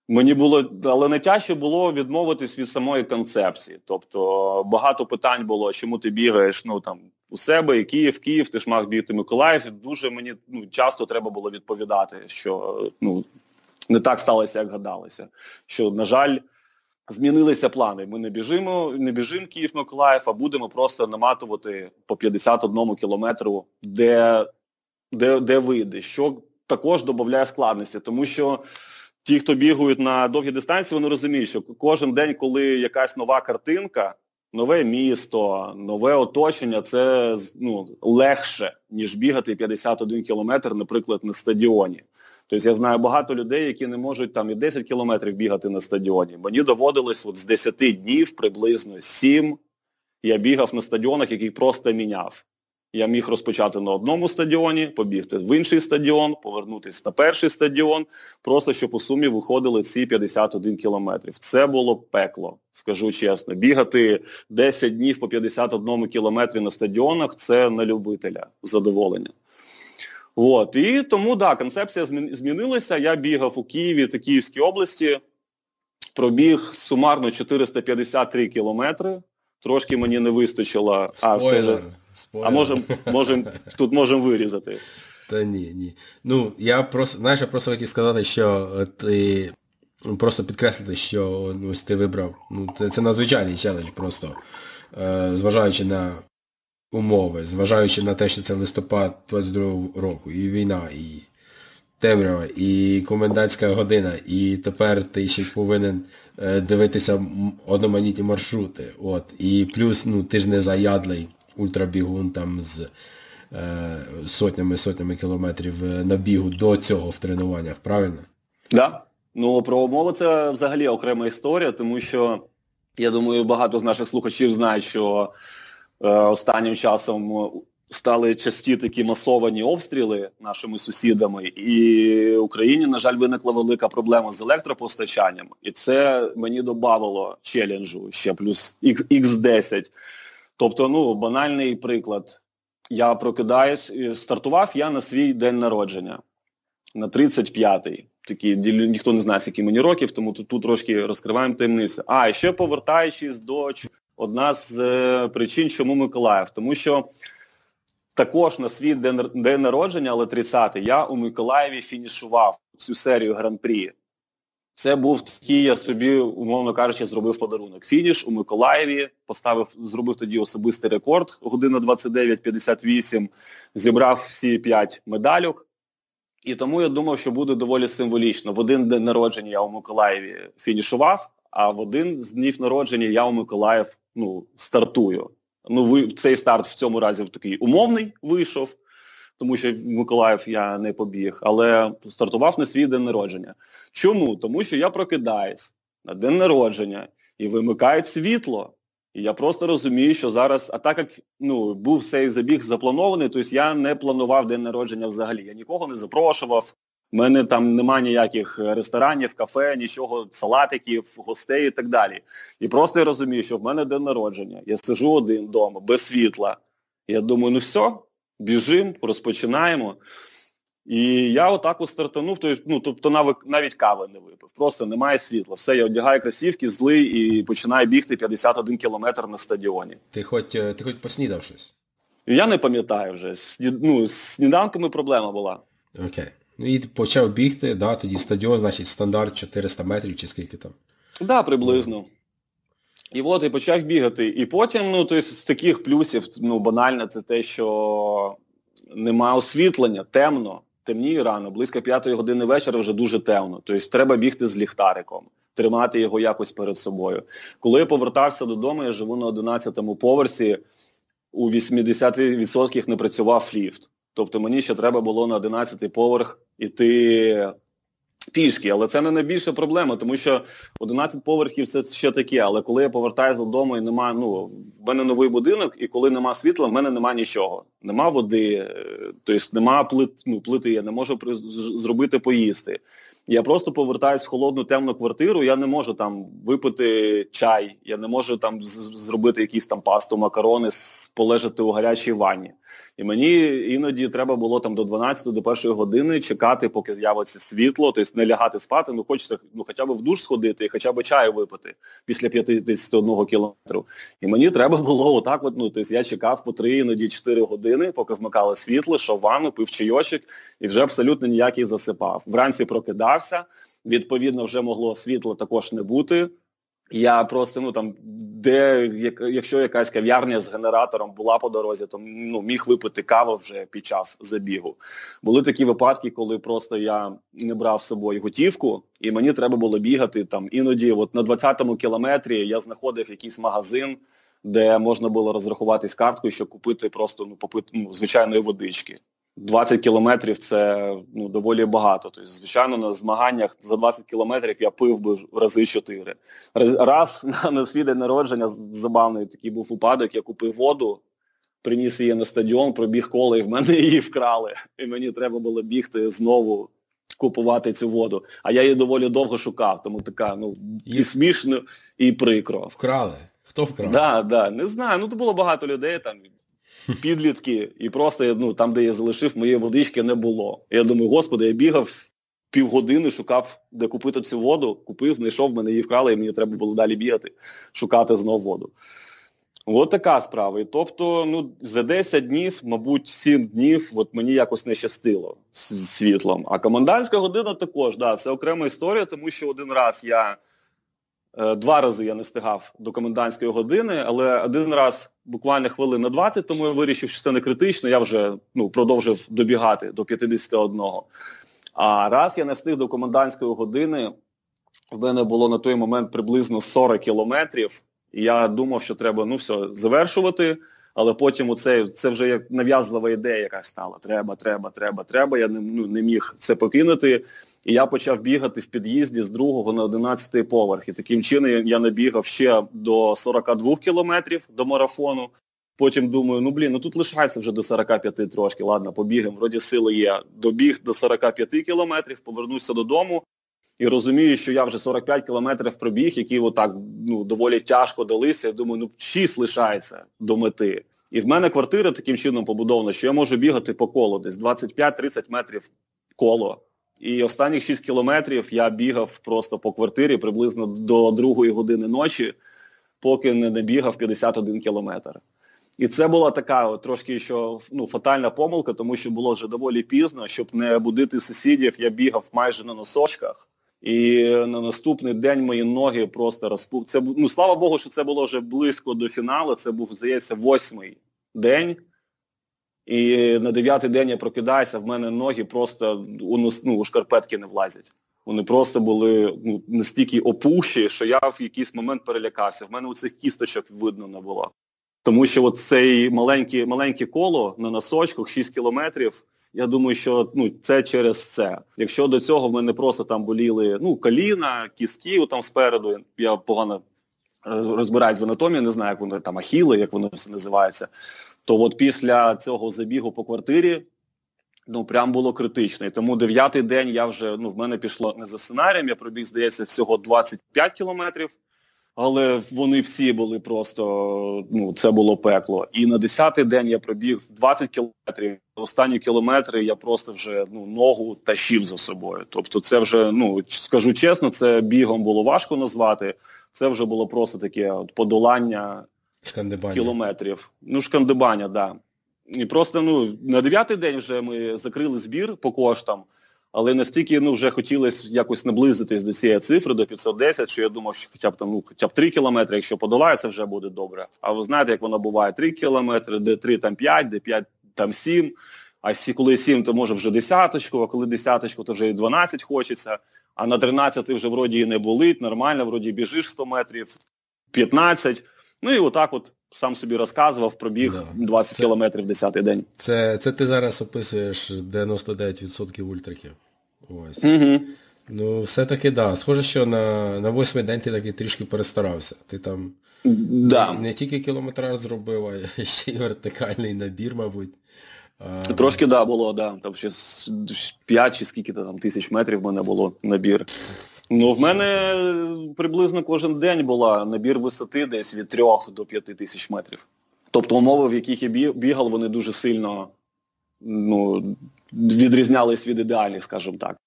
Мені було, але найтяжче було відмовитись від самої концепції. Тобто багато питань було, чому ти бігаєш ну, там, у себе, і Київ, Київ, ти ж мав бігти Миколаїв. Дуже мені ну, часто треба було відповідати, що ну, не так сталося, як гадалося. Що, на жаль, змінилися плани. Ми не біжимо, не біжимо Київ-Миколаїв, а будемо просто наматувати по 51 кілометру, де, де, де вийде, що також додає складності, тому що ті, хто бігають на довгі дистанції, вони розуміють, що кожен день, коли якась нова картинка, нове місто, нове оточення, це ну, легше, ніж бігати 51 кілометр, наприклад, на стадіоні. Тобто я знаю багато людей, які не можуть там і 10 кілометрів бігати на стадіоні. Мені доводилось от з 10 днів приблизно 7 я бігав на стадіонах, який просто міняв. Я міг розпочати на одному стадіоні, побігти в інший стадіон, повернутися на перший стадіон, просто щоб у сумі виходили ці 51 кілометрів. Це було пекло, скажу чесно. Бігати 10 днів по 51 кілометрі на стадіонах це на любителя задоволення. От. І тому, да, концепція змінилася. Я бігав у Києві та Київській області, пробіг сумарно 453 кілометри. Трошки мені не вистачило. Спойлер. А, Спойлер. а можем, можем, тут можемо вирізати. Та ні, ні. Ну, я просто, знаєш, я просто хотів сказати, що ти просто підкреслити, що ну, ось ти вибрав. Ну, Це це надзвичайний челендж просто. Е, зважаючи на умови, зважаючи на те, що це листопад 22 року, і війна, і темрява, і комендантська година, і тепер ти ще повинен е, дивитися одноманітні маршрути. От. І плюс ну, ти ж не заядлий ультрабігун там з е, сотнями-сотнями кілометрів е, на бігу до цього в тренуваннях, правильно? Так. Да. Ну, про умови це взагалі окрема історія, тому що я думаю, багато з наших слухачів знають, що Е, останнім часом стали часті такі масовані обстріли нашими сусідами, і Україні, на жаль, виникла велика проблема з електропостачанням. І це мені додавало челенджу ще плюс X10. Тобто, ну, банальний приклад. Я прокидаюсь, стартував я на свій день народження, на 35-й. Такі, ніхто не знає, скільки мені років, тому тут, тут трошки розкриваємо таємниці. А, і ще повертаючись до одна з е, причин, чому Миколаїв. Тому що також на свій день, день народження, але 30-й, я у Миколаєві фінішував цю серію гран-прі. Це був такий, я собі, умовно кажучи, зробив подарунок. Фініш у Миколаєві, поставив, зробив тоді особистий рекорд, година 29.58, зібрав всі 5 медальок. І тому я думав, що буде доволі символічно. В один день народження я у Миколаєві фінішував, а в один з днів народження я у Миколаїв ну, стартую. Ну, ви, цей старт в цьому разі такий умовний вийшов, тому що в Миколаїв я не побіг, але стартував на свій день народження. Чому? Тому що я прокидаюсь на день народження і вимикають світло. І я просто розумію, що зараз, а так як ну, був цей забіг запланований, тобто я не планував день народження взагалі. Я нікого не запрошував, у мене там немає ніяких ресторанів, кафе, нічого, салатиків, гостей і так далі. І просто я розумію, що в мене день народження. Я сижу один вдома, без світла. Я думаю, ну все, біжимо, розпочинаємо. І я отак от стартанув, ну, тобто навіть кави не випив. Просто немає світла. Все, я одягаю красівки, злий і починаю бігти 51 кілометр на стадіоні. Ти хоч е, ти хоч поснідав щось? Я не пам'ятаю вже. Ну, З сніданками проблема була. Окей. Ну і почав бігти, да, тоді стадіон, значить, стандарт 400 метрів чи скільки там. Так, да, приблизно. І от і почав бігати. І потім, ну, тобто, з таких плюсів, ну, банально, це те, що немає освітлення, темно, темніє рано, близько п'ятої години вечора вже дуже темно. Тобто треба бігти з ліхтариком, тримати його якось перед собою. Коли я повертався додому, я живу на 11-му поверсі, у 80% не працював ліфт. Тобто мені ще треба було на 11-й поверх іти пішки, але це не найбільша проблема, тому що 11 поверхів це ще таке. Але коли я повертаюся додому і немає, ну в мене новий будинок, і коли нема світла, в мене нема нічого. Нема води, тобто нема плит, ну, плити, я не можу зробити поїсти. Я просто повертаюсь в холодну темну квартиру, я не можу там випити чай, я не можу там зробити якісь там пасту, макарони, полежати у гарячій ванні. І мені іноді треба було там до 12 до 1 години чекати, поки з'явиться світло, тобто не лягати спати, ну хочеться ну, хоча б в душ сходити і хоча б чаю випити після 51 кілометру. І мені треба було отак, от, ну, тобто я чекав по 3, іноді 4 години, поки вмикало світло, що ванну, пив чайочок і вже абсолютно ніякий засипав. Вранці прокидався, відповідно, вже могло світла також не бути. Я просто, ну там, де, якщо якась кав'ярня з генератором була по дорозі, то ну, міг випити каву вже під час забігу. Були такі випадки, коли просто я не брав з собою готівку, і мені треба було бігати там іноді, от на 20-му кілометрі я знаходив якийсь магазин, де можна було розрахуватись карткою, щоб купити просто ну, попити ну, звичайної водички. 20 кілометрів це ну, доволі багато. Тобто, звичайно, на змаганнях за 20 кілометрів я пив би в рази 4. Раз на, на свій день народження забавний такий був упадок, я купив воду, приніс її на стадіон, пробіг коло і в мене її вкрали. І мені треба було бігти знову купувати цю воду. А я її доволі довго шукав, тому така, ну, і смішно, і прикро. Вкрали. Хто вкрав? Да, да, не знаю. Ну, то було багато людей там підлітки, і просто ну, там, де я залишив, моєї водички не було. Я думаю, господи, я бігав півгодини, шукав, де купити цю воду, купив, знайшов, мене її вкрали, і мені треба було далі бігати, шукати знову воду. От така справа. І тобто, ну, за 10 днів, мабуть, 7 днів от мені якось не щастило з світлом. А комендантська година також, да, це окрема історія, тому що один раз я два рази я не встигав до комендантської години, але один раз буквально хвилин на 20, тому я вирішив, що це не критично, я вже ну, продовжив добігати до 51. А раз я не встиг до комендантської години, в мене було на той момент приблизно 40 кілометрів, і я думав, що треба ну все, завершувати, але потім оце, це вже як нав'язлива ідея якась стала. Треба, треба, треба, треба. Я не, ну, не міг це покинути. І я почав бігати в під'їзді з другого на 11 поверх. І таким чином я набігав ще до 42 кілометрів до марафону. Потім думаю, ну блін, ну тут лишається вже до 45 трошки. Ладно, побігаємо, вроді сили є. Добіг до 45 кілометрів, повернувся додому і розумію, що я вже 45 кілометрів пробіг, які отак ну, доволі тяжко далися. Я думаю, ну 6 лишається до мети. І в мене квартира таким чином побудована, що я можу бігати по колу, десь 25-30 метрів коло. І останніх 6 кілометрів я бігав просто по квартирі приблизно до другої години ночі, поки не набігав 51 кілометр. І це була така трошки що, ну, фатальна помилка, тому що було вже доволі пізно, щоб не будити сусідів, я бігав майже на носочках. І на наступний день мої ноги просто розпух. Це ну, слава Богу, що це було вже близько до фіналу. Це був, здається, восьмий день. І на дев'ятий день я прокидаюся, в мене ноги просто у ну, у шкарпетки не влазять. Вони просто були ну, настільки опухші, що я в якийсь момент перелякався. В мене у цих кісточок видно не було. Тому що цей маленьке маленьке коло на носочках 6 кілометрів, я думаю, що ну, це через це. Якщо до цього в мене просто там боліли ну, коліна, кістки там спереду, я погано розбираюсь в анатомії, не знаю, як вони там ахіли, як воно все називається то от після цього забігу по квартирі ну прям було критично. І тому дев'ятий день я вже, ну, в мене пішло не за сценарієм, я пробіг, здається, всього 25 кілометрів, але вони всі були просто, ну, це було пекло. І на десятий день я пробіг 20 кілометрів. Останні кілометри я просто вже ну, ногу тащив за собою. Тобто це вже, ну, скажу чесно, це бігом було важко назвати. Це вже було просто таке от подолання Шкандибання. кілометрів. Ну, шкандибання, так. Да. І просто ну, на дев'ятий день вже ми закрили збір по коштам, але настільки ну, вже хотілося якось наблизитись до цієї цифри, до 510, що я думав, що хоча б там, ну, хоча б 3 кілометри, якщо подолає, це вже буде добре. А ви знаєте, як воно буває, 3 кілометри, де 3 там 5, де 5 там 7, а коли 7, то може вже десяточку, а коли десяточку, то вже і 12 хочеться, а на 13 вже вроді і не болить, нормально, вроді біжиш 100 метрів, 15, Ну і отак от сам собі розказував, пробіг да. 20 це, кілометрів 10-й день. Це це ти зараз описуєш 99% ультраків. Ось. Угу. Ну, все-таки да. Схоже, що на на восьмий день ти таки трішки перестарався. Ти там да. не, не тільки кілометраж зробив, а ще й вертикальний набір, мабуть. А... Трошки так да, було, да. Там ще 5 чи скільки там тисяч метрів в мене було набір. Ну, в мене приблизно кожен день була набір висоти десь від 3 до 5 тисяч метрів. Тобто умови, в яких я бігав, вони дуже сильно ну, відрізнялись від ідеальних, скажімо так.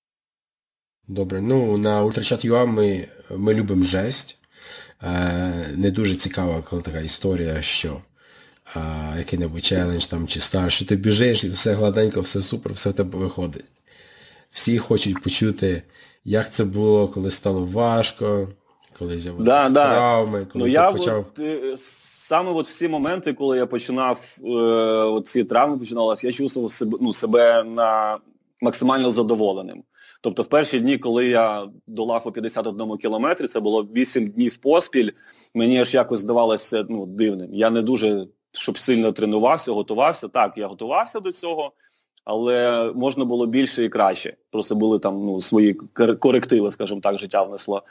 Добре, ну на Ultrachat.ua ми ми любимо жесть. Е, Не дуже цікава коли така історія, що е, який-небудь челендж там чи стар, що ти біжиш і все гладенько, все супер, все в тебе виходить. Всі хочуть почути, як це було, коли стало важко, коли з'явилися да, травми, коли ну, я почав. От, е, саме от всі моменти, коли я починав е, ці травми починалися, я чувствував себе ну, себе на максимально задоволеним. Тобто в перші дні, коли я долав по 51 кілометрі, це було 8 днів поспіль, мені аж якось здавалося ну, дивним. Я не дуже, щоб сильно тренувався, готувався. Так, я готувався до цього, але можна було більше і краще. Просто були там ну, свої корективи, скажімо так, життя внесло.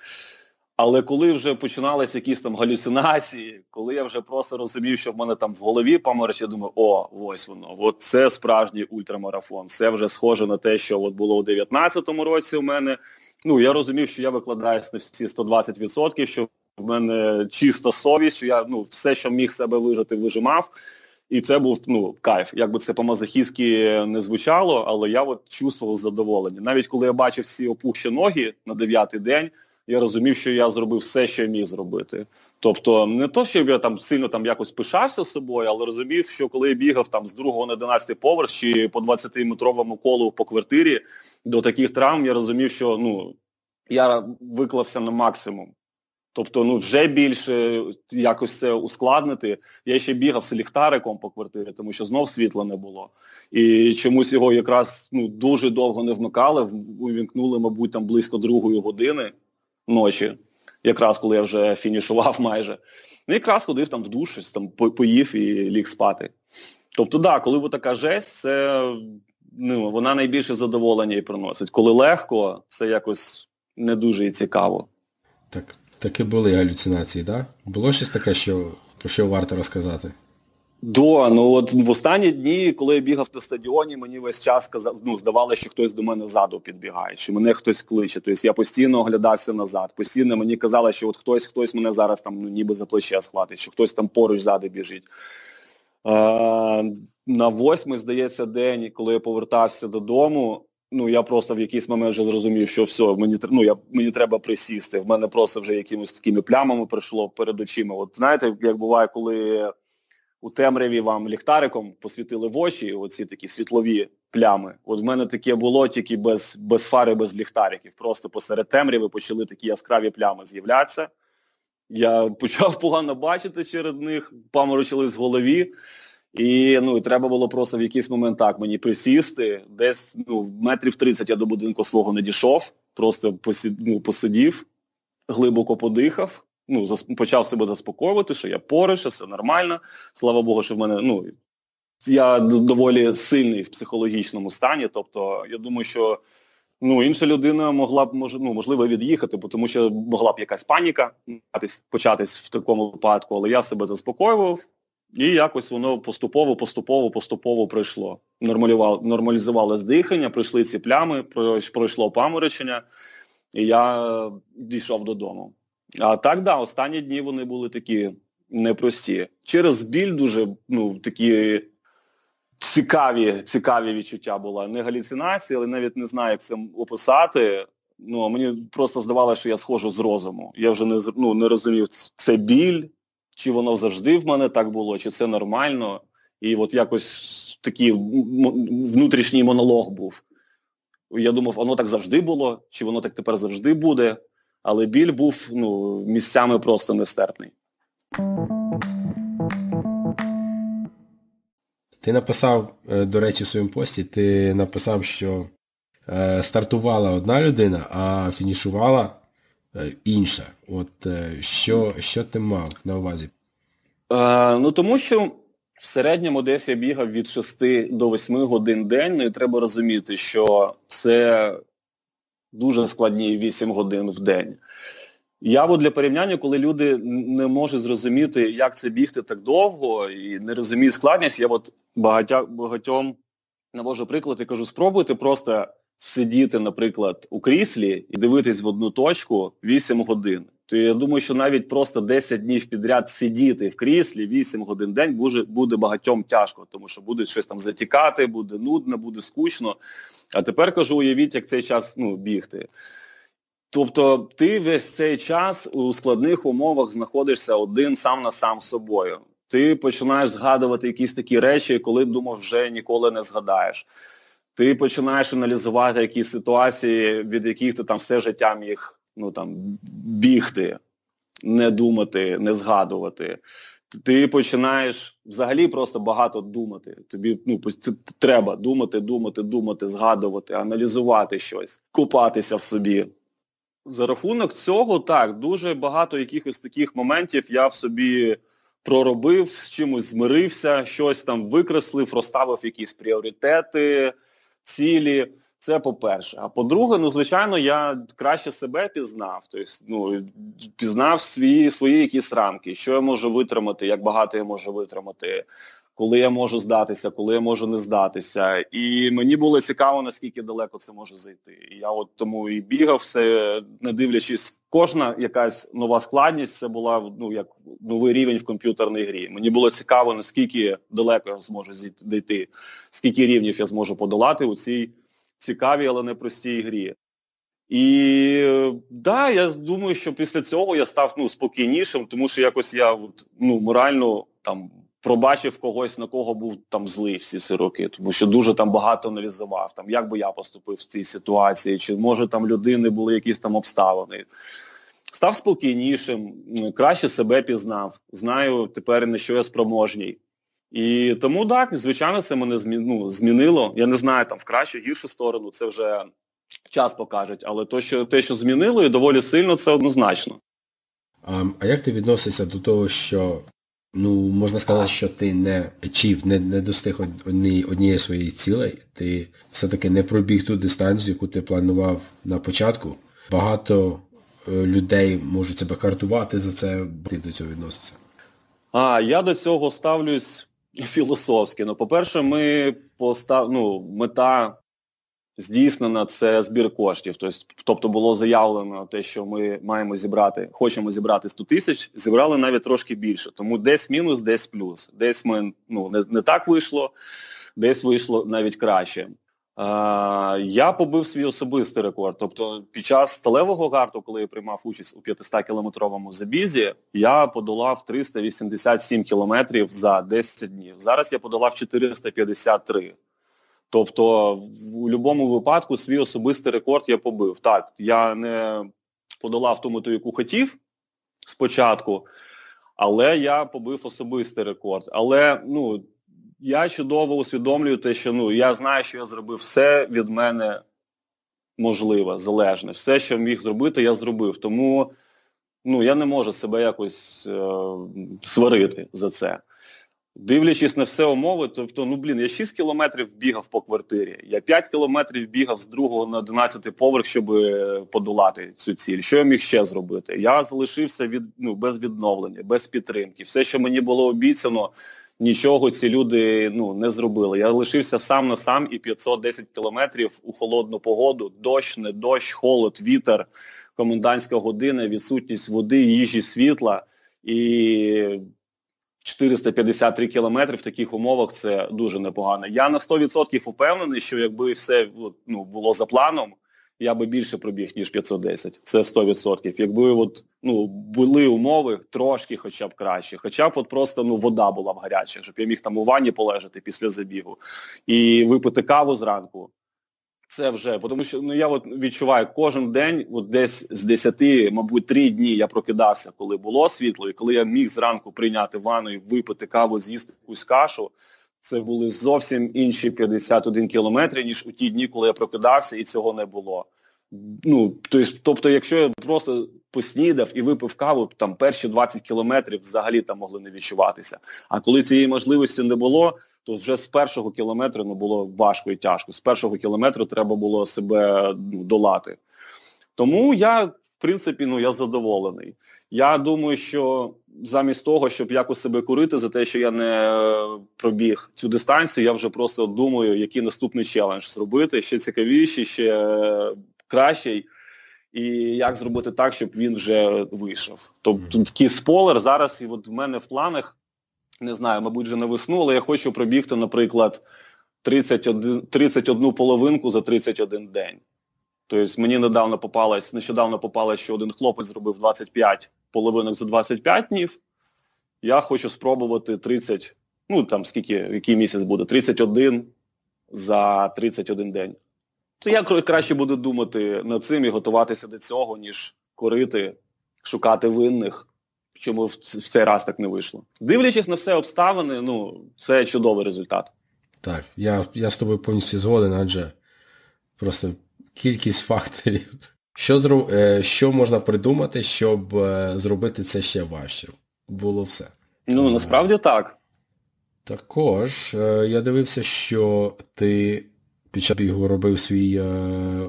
Але коли вже починалися якісь там галюцинації, коли я вже просто розумів, що в мене там в голові померч, я думаю, о, ось воно, от це справжній ультрамарафон. Це вже схоже на те, що от було у 19-му році у мене. Ну, я розумів, що я викладаюсь на всі 120%, що в мене чиста совість, що я ну, все, що міг себе вижити, вижимав. І це був ну, кайф. Якби це по-мазохістськи не звучало, але я от чувствував задоволення. Навіть коли я бачив всі опухші ноги на дев'ятий день, я розумів, що я зробив все, що я міг зробити. Тобто не то, щоб я там сильно там якось пишався собою, але розумів, що коли я бігав там з другого на 11 поверх чи по 20-метровому колу по квартирі до таких травм, я розумів, що ну, я виклався на максимум. Тобто, ну вже більше якось це ускладнити. Я ще бігав з ліхтариком по квартирі, тому що знов світла не було. І чомусь його якраз ну, дуже довго не вмикали, увімкнули, мабуть, там близько другої години ночі, якраз коли я вже фінішував майже. Ну, якраз ходив там в душ, там поїв і ліг спати. Тобто, да, коли така жесть, це ну, вона найбільше задоволення і приносить. Коли легко, це якось не дуже і цікаво. Так, таки були галюцинації, так? Да? Було щось таке, що, про що варто розказати? До, ну от в останні дні, коли я бігав на стадіоні, мені весь час казав, ну, здавалося, що хтось до мене ззаду підбігає, що мене хтось кличе. Тобто я постійно оглядався назад. Постійно мені казали, що от хтось хтось мене зараз там ну, ніби за плече схватить, що хтось там поруч ззаду біжить. А, на восьмий, здається, день, коли я повертався додому, ну я просто в якийсь момент вже зрозумів, що все, мені ну, я, мені треба присісти. В мене просто вже якимось такими плямами прийшло перед очима. От знаєте, як буває, коли у темряві вам ліхтариком посвітили в очі, оці такі світлові плями. От в мене таке було тільки без без фари, без ліхтариків. Просто посеред темряви почали такі яскраві плями з'являтися. Я почав погано бачити через них, паморочились в голові. І ну, і треба було просто в якийсь момент так мені присісти. Десь ну, метрів 30 я до будинку свого не дійшов, просто посід, ну, посидів, глибоко подихав ну, почав себе заспокоювати, що я поруч, що все нормально. Слава Богу, що в мене, ну, я доволі сильний в психологічному стані. Тобто, я думаю, що ну, інша людина могла б мож, ну, можливо від'їхати, тому що могла б якась паніка початись в такому випадку, але я себе заспокоював. І якось воно поступово, поступово, поступово пройшло. Нормалізувалось дихання, пройшли ці плями, пройшло паморочення, і я дійшов додому. А так, да, останні дні вони були такі непрості. Через біль дуже ну, такі цікаві цікаві відчуття була. Не галюцинації, але навіть не знаю, як це описати. Ну, Мені просто здавалося, що я схожу з розуму. Я вже не ну, не розумів, це біль, чи воно завжди в мене так було, чи це нормально. І от якось такий внутрішній монолог був. Я думав, воно так завжди було, чи воно так тепер завжди буде але біль був ну, місцями просто нестерпний. Ти написав, е, до речі, в своєму пості, ти написав, що е, стартувала одна людина, а фінішувала інша. От що що ти мав на увазі? Е, ну тому що в середньому десь я бігав від 6 до 8 годин день, ну і треба розуміти, що це дуже складні 8 годин в день. Я для порівняння, коли люди не можуть зрозуміти, як це бігти так довго і не розуміють складність, я от багатьом навожу приклад і кажу, спробуйте просто сидіти, наприклад, у кріслі і дивитись в одну точку 8 годин. То я думаю, що навіть просто 10 днів підряд сидіти в кріслі 8 годин день буде, буде багатьом тяжко, тому що буде щось там затікати, буде нудно, буде скучно. А тепер кажу, уявіть, як цей час ну, бігти. Тобто ти весь цей час у складних умовах знаходишся один сам на сам з собою. Ти починаєш згадувати якісь такі речі, коли думав, вже ніколи не згадаєш. Ти починаєш аналізувати якісь ситуації, від яких ти там все життя міг ну, там, бігти, не думати, не згадувати. Ти починаєш взагалі просто багато думати. Тобі ну, треба думати, думати, думати, згадувати, аналізувати щось, купатися в собі. За рахунок цього, так, дуже багато якихось таких моментів я в собі проробив, з чимось змирився, щось там викреслив, розставив якісь пріоритети, цілі. Це по-перше. А по-друге, ну, звичайно, я краще себе пізнав. Тобто, ну, пізнав свої свої якісь рамки, що я можу витримати, як багато я можу витримати, коли я можу здатися, коли я можу не здатися. І мені було цікаво, наскільки далеко це може зайти. І я от тому і бігав все, не дивлячись, кожна якась нова складність, це була ну, як новий рівень в комп'ютерній грі. Мені було цікаво, наскільки далеко я зможу дійти, скільки рівнів я зможу подолати у цій цікавій, але непростій грі. І да, я думаю, що після цього я став ну, спокійнішим, тому що якось я ну, морально там пробачив когось, на кого був там злий всі ці роки, тому що дуже там багато аналізував, там, як би я поступив в цій ситуації, чи може там людини були якісь там обставини. Став спокійнішим, краще себе пізнав, знаю тепер на що я спроможній. І тому так, звичайно, це мене ну, змінило. Я не знаю там в кращу, гіршу сторону, це вже час покаже, але то, що, те, що змінило, і доволі сильно, це однозначно. А, як ти відносишся до того, що ну, можна сказати, що ти не achieve, не не достиг одні, однієї своєї цілей, ти все-таки не пробіг ту дистанцію, яку ти планував на початку. Багато е, людей можуть себе картувати за це, ти до цього відноситься. А, я до цього ставлюсь філософськи. Ну, по-перше, ми постав... ну, мета здійснена це збір коштів. Тобто було заявлено те, що ми маємо зібрати, хочемо зібрати 100 тисяч, зібрали навіть трошки більше. Тому десь мінус, десь плюс. Десь ми ну, не, не так вийшло, десь вийшло навіть краще. Я побив свій особистий рекорд. Тобто під час сталевого гарту, коли я приймав участь у 500-кілометровому забізі, я подолав 387 кілометрів за 10 днів. Зараз я подолав 453. Тобто в будь-якому випадку свій особистий рекорд я побив. Так, я не подолав ту мету, яку хотів спочатку, але я побив особистий рекорд. Але ну, я чудово усвідомлюю те, що ну, я знаю, що я зробив все від мене можливе, залежне. Все, що міг зробити, я зробив. Тому ну, я не можу себе якось е, сварити за це. Дивлячись на все умови, тобто, ну блін, я 6 кілометрів бігав по квартирі, я 5 кілометрів бігав з другого на 11 поверх, щоб е, подолати цю ціль. Що я міг ще зробити? Я залишився від ну, без відновлення, без підтримки. Все, що мені було обіцяно, нічого ці люди ну, не зробили. Я лишився сам на сам і 510 кілометрів у холодну погоду, дощ, не дощ, холод, вітер, комендантська година, відсутність води, їжі, світла. І 453 кілометри в таких умовах це дуже непогано. Я на 100% впевнений, що якби все ну, було за планом, я би більше пробіг, ніж 510. Це 100%. Якби от, ну, були умови трошки хоча б краще, хоча б от просто ну, вода була б гаряча, щоб я міг там у ванні полежати після забігу і випити каву зранку. Це вже, тому що ну я от відчуваю кожен день, от десь з 10, мабуть, 3 дні я прокидався, коли було світло, і коли я міг зранку прийняти ванну і випити каву, з'їсти якусь кашу, це були зовсім інші 51 кілометри, ніж у ті дні, коли я прокидався, і цього не було. Ну, Тобто, якщо я просто поснідав і випив каву, там перші 20 кілометрів взагалі там могли не відчуватися. А коли цієї можливості не було, то вже з першого кілометру ну, було важко і тяжко. З першого кілометру треба було себе ну, долати. Тому я, в принципі, ну, я задоволений. Я думаю, що замість того, щоб якось себе курити за те, що я не пробіг цю дистанцію, я вже просто думаю, який наступний челендж зробити, ще цікавіший, ще кращий, і як зробити так, щоб він вже вийшов. Тобто такий спойлер зараз і от в мене в планах, не знаю, мабуть, вже на весну, але я хочу пробігти, наприклад, 31 31 половинку за 31 день. Тобто мені недавно попалось, нещодавно попалось, що один хлопець зробив 25 половинок за 25 днів. Я хочу спробувати 30, ну там скільки, який місяць буде, 31 за 31 день. То я краще буду думати над цим і готуватися до цього, ніж корити, шукати винних, чому в цей раз так не вийшло. Дивлячись на все обставини, ну, це чудовий результат. Так, я я з тобою повністю згоден, адже просто кількість факторів. Що зру... Е, що можна придумати, щоб е, зробити це ще важче? Було все. Ну, насправді так. Також я дивився, що ти під час бігу робив свій,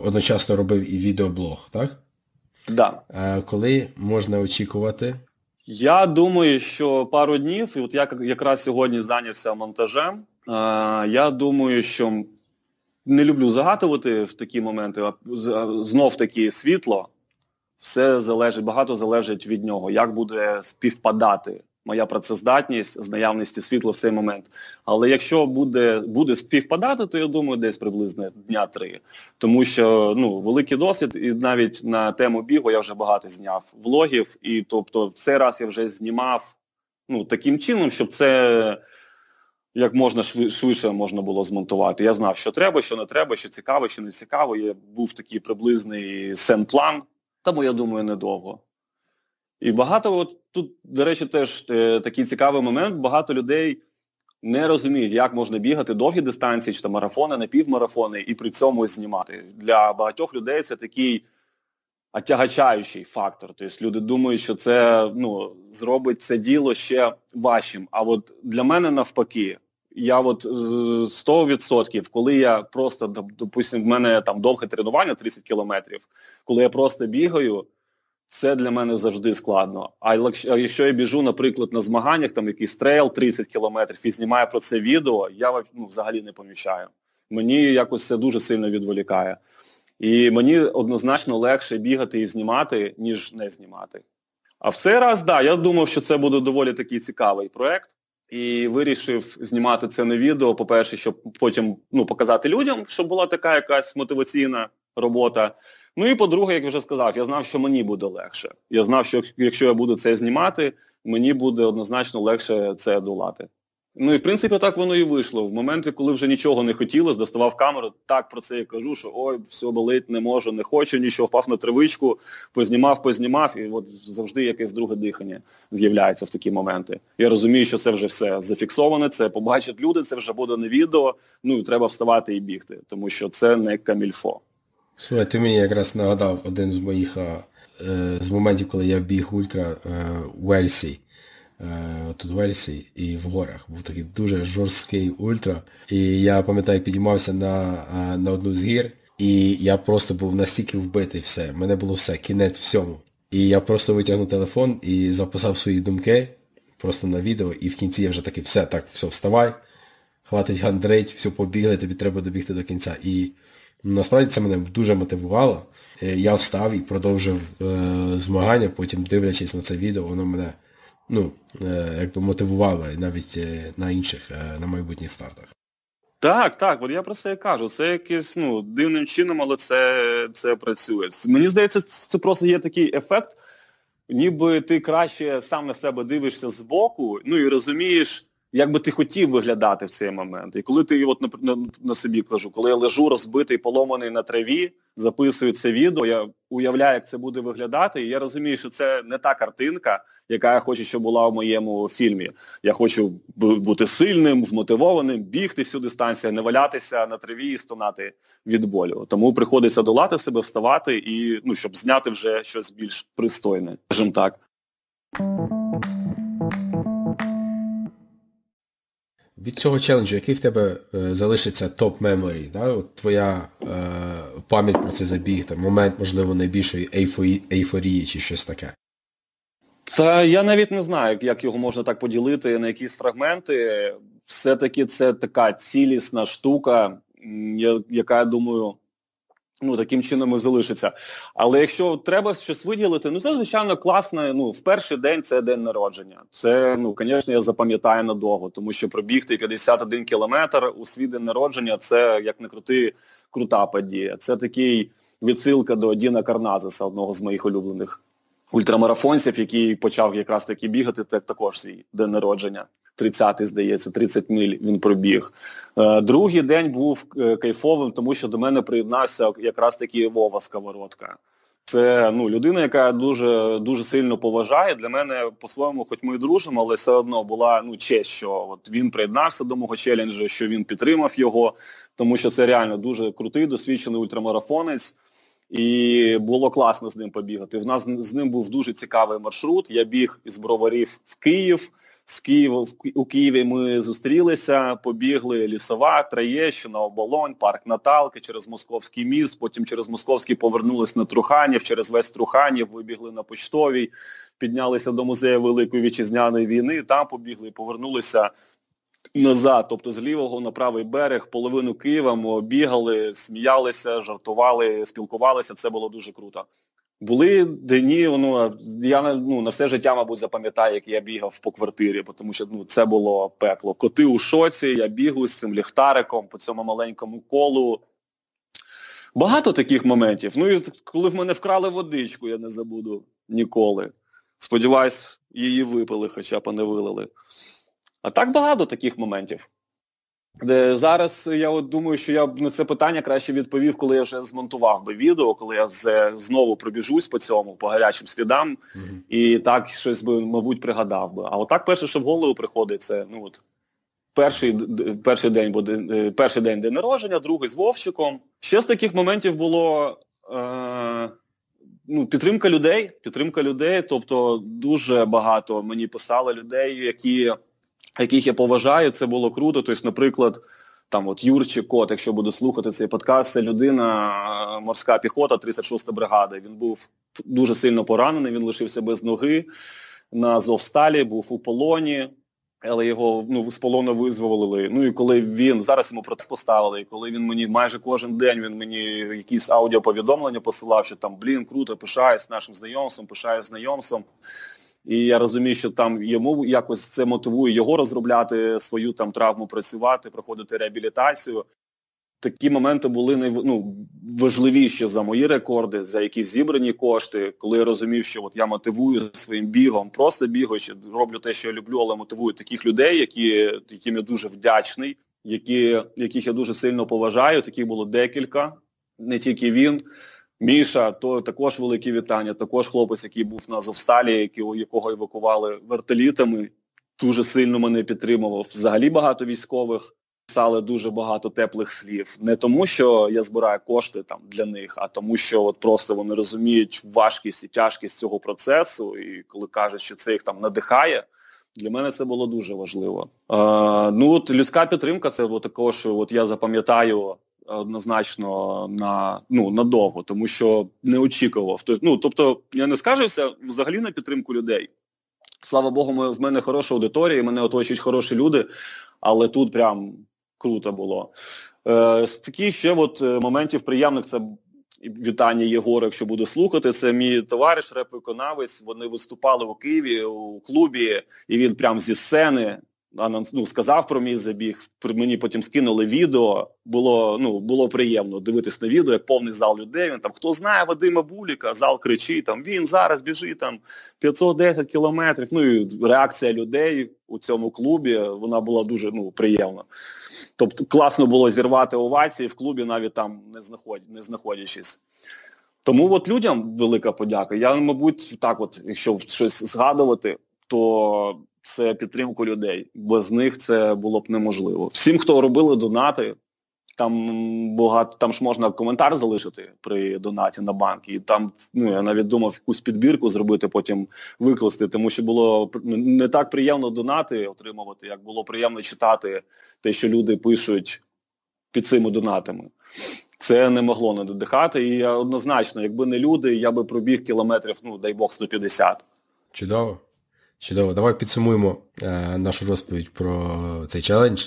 одночасно робив і відеоблог, так? Так. Да. Коли можна очікувати? Я думаю, що пару днів, і от я якраз сьогодні зайнявся монтажем. Я думаю, що не люблю загадувати в такі моменти, а знов таки світло, все залежить, багато залежить від нього, як буде співпадати моя працездатність з наявності світла в цей момент. Але якщо буде буде співпадати, то я думаю, десь приблизно дня три. Тому що ну, великий досвід, і навіть на тему бігу я вже багато зняв влогів, і тобто цей раз я вже знімав ну, таким чином, щоб це як можна швидше можна було змонтувати. Я знав, що треба, що не треба, що цікаво, що не цікаво. Є, був такий приблизний сен-план, тому я думаю, недовго. І багато, от тут, до речі, теж е, такий цікавий момент, багато людей не розуміють, як можна бігати довгі дистанції, чи там марафони, напівмарафони, і при цьому знімати. Для багатьох людей це такий отягачаючий фактор. Тобто люди думають, що це ну, зробить це діло ще важчим. А от для мене навпаки, я от 100%, е, коли я просто, допустимо, в мене там довге тренування 30 кілометрів, коли я просто бігаю, це для мене завжди складно. А якщо я біжу, наприклад, на змаганнях, там якийсь трейл 30 кілометрів і знімаю про це відео, я ну, взагалі не помічаю. Мені якось це дуже сильно відволікає. І мені однозначно легше бігати і знімати, ніж не знімати. А в цей раз, да, я думав, що це буде доволі такий цікавий проєкт. І вирішив знімати це на відео, по-перше, щоб потім ну, показати людям, щоб була така якась мотиваційна робота. Ну і по-друге, як я вже сказав, я знав, що мені буде легше. Я знав, що якщо я буду це знімати, мені буде однозначно легше це долати. Ну і в принципі так воно і вийшло. В моменти, коли вже нічого не хотілося, доставав камеру, так про це і кажу, що ой, все болить, не можу, не хочу, нічого, впав на тривичку, познімав, познімав, і от завжди якесь друге дихання з'являється в такі моменти. Я розумію, що це вже все зафіксоване, це побачать люди, це вже буде на відео, ну і треба вставати і бігти, тому що це не камільфо. Слухай, ти мені якраз нагадав один з моїх е, з моментів, коли я біг ультра в Ельсі. Е, тут в Ельсі і в горах. Був такий дуже жорсткий ультра. І я пам'ятаю, підіймався на е, на одну з гір, і я просто був настільки вбитий все. Мене було все, кінець всьому. І я просто витягнув телефон і записав свої думки просто на відео, і в кінці я вже такий, все, так, все, вставай, хватить гандрить, все побігли, тобі треба добігти до кінця. І насправді це мене дуже мотивувало. Е, я встав і продовжив е, змагання, потім дивлячись на це відео, воно мене ну, е, якби мотивувало навіть е, на інших, е, на майбутніх стартах. Так, так, от я про це кажу. Це якийсь ну, дивним чином, але це це працює. Мені здається, це просто є такий ефект, ніби ти краще сам на себе дивишся збоку, ну і розумієш, як би ти хотів виглядати в цей момент. І коли ти от на, на, на собі кажу, коли я лежу розбитий, поломаний на траві, записую це відео, я уявляю, як це буде виглядати, і я розумію, що це не та картинка, яка я хочу, щоб була в моєму фільмі. Я хочу бути сильним, вмотивованим, бігти всю дистанцію, не валятися на траві і стонати від болю. Тому приходиться долати себе, вставати і ну, щоб зняти вже щось більш пристойне, скажімо так. Від цього челенджу, який в тебе е, залишиться топ-меморі, да? От твоя е, пам'ять про цей забіг, там, момент, можливо, найбільшої ейфорії чи щось таке? Це я навіть не знаю, як його можна так поділити на якісь фрагменти. Все-таки це така цілісна штука, яка, я думаю, ну, таким чином і залишиться. Але якщо треба щось виділити, ну це, звичайно, класно. Ну, в перший день це день народження. Це, ну, звісно, я запам'ятаю надовго, тому що пробігти 51 кілометр у свій день народження це, як не крути, крута подія. Це такий відсилка до Діна Карназеса, одного з моїх улюблених ультрамарафонців, який почав якраз таки бігати, так також свій день народження. 30-й, здається, 30 миль він пробіг. Е, другий день був е, кайфовим, тому що до мене приєднався якраз таки Вова Сковородка. Це ну, людина, яка дуже дуже сильно поважає. Для мене, по-своєму, хоч ми і дружимо, але все одно була ну, честь, що от він приєднався до мого челенджу, що він підтримав його, тому що це реально дуже крутий, досвідчений ультрамарафонець. І було класно з ним побігати. В нас з ним був дуже цікавий маршрут. Я біг із броварів в Київ. З Києва у Києві ми зустрілися, побігли Лісова, Троєщина, Оболонь, парк Наталки через Московський міст, потім через Московський повернулись на Труханів, через весь Труханів вибігли на Почтовій, піднялися до музею Великої Вітчизняної війни, там побігли і повернулися назад, тобто з лівого на правий берег, половину Києва ми бігали, сміялися, жартували, спілкувалися. Це було дуже круто. Були дні, ну, я ну, на все життя, мабуть, запам'ятаю, як я бігав по квартирі, тому що ну, це було пекло. Коти у шоці, я бігу з цим ліхтариком по цьому маленькому колу. Багато таких моментів. Ну і коли в мене вкрали водичку, я не забуду ніколи. Сподіваюсь, її випили, хоча б не вилили. А так багато таких моментів. Де Зараз я от думаю, що я б на це питання краще відповів, коли я вже змонтував би відео, коли я знову пробіжусь по цьому, по гарячим слідам, mm-hmm. і так щось би, мабуть, пригадав би. А отак перше, що в голову приходить, це ну от перший перший день буде е, перший день день народження, другий з Вовчиком. Ще з таких моментів було е, ну, підтримка людей. Підтримка людей, тобто дуже багато мені писали людей, які яких я поважаю, це було круто. Тобто, наприклад, там от Юрчик Кот, якщо буду слухати цей подкаст, це людина, морська піхота, 36-та бригада. Він був дуже сильно поранений, він лишився без ноги на Азовсталі, був у полоні, але його ну, з полону визволили. Ну і коли він, зараз йому протест поставили, і коли він мені майже кожен день він мені якісь аудіоповідомлення посилав, що там, блін, круто, пишаюсь нашим знайомством, пишаюсь знайомством. І я розумію, що там йому якось це мотивує його розробляти свою там травму, працювати, проходити реабілітацію. Такі моменти були ну, важливіші за мої рекорди, за якісь зібрані кошти, коли я розумів, що от я мотивую своїм бігом, просто бігаючи, роблю те, що я люблю, але мотивую таких людей, які, яким я дуже вдячний, які, яких я дуже сильно поважаю. Таких було декілька, не тільки він. Міша, то також великі вітання, також хлопець, який був на Азовсталі, якого евакували вертолітами, дуже сильно мене підтримував. Взагалі багато військових писали дуже багато теплих слів. Не тому, що я збираю кошти там для них, а тому, що от просто вони розуміють важкість і тяжкість цього процесу, і коли кажуть, що це їх там надихає. Для мене це було дуже важливо. А, Ну от людська підтримка, це також, от я запам'ятаю однозначно на ну надовго, тому що не очікував. Ну тобто я не скажився взагалі на підтримку людей. Слава Богу, ми, в мене хороша аудиторія, мене оточують хороші люди, але тут прям круто було. Е, З таких ще от е, моментів приємних це вітання Єгора, якщо буде слухати. Це мій товариш, реп-виконавець. Вони виступали у Києві у клубі, і він прям зі сцени ну, сказав про мій забіг, мені потім скинули відео. Було ну, було приємно дивитись на відео, як повний зал людей. Він там, хто знає Вадима Буліка, зал кричить, там він зараз біжить там 510 кілометрів. Ну і реакція людей у цьому клубі вона була дуже ну, приємна. Тобто класно було зірвати овації в клубі, навіть там не знаход... не знаходячись. Тому от людям велика подяка. Я, мабуть, так от, якщо щось згадувати, то це підтримку людей. Без них це було б неможливо. Всім, хто робили донати, Там багато, там ж можна коментар залишити при донаті на банк. І там ну, я навіть думав якусь підбірку зробити, потім викласти, тому що було ну, не так приємно донати отримувати, як було приємно читати те, що люди пишуть під цими донатами. Це не могло не додихати. І я однозначно, якби не люди, я би пробіг кілометрів, ну, дай Бог, 150. Чудово. Чудово. Давай підсумуємо е, нашу розповідь про цей челендж.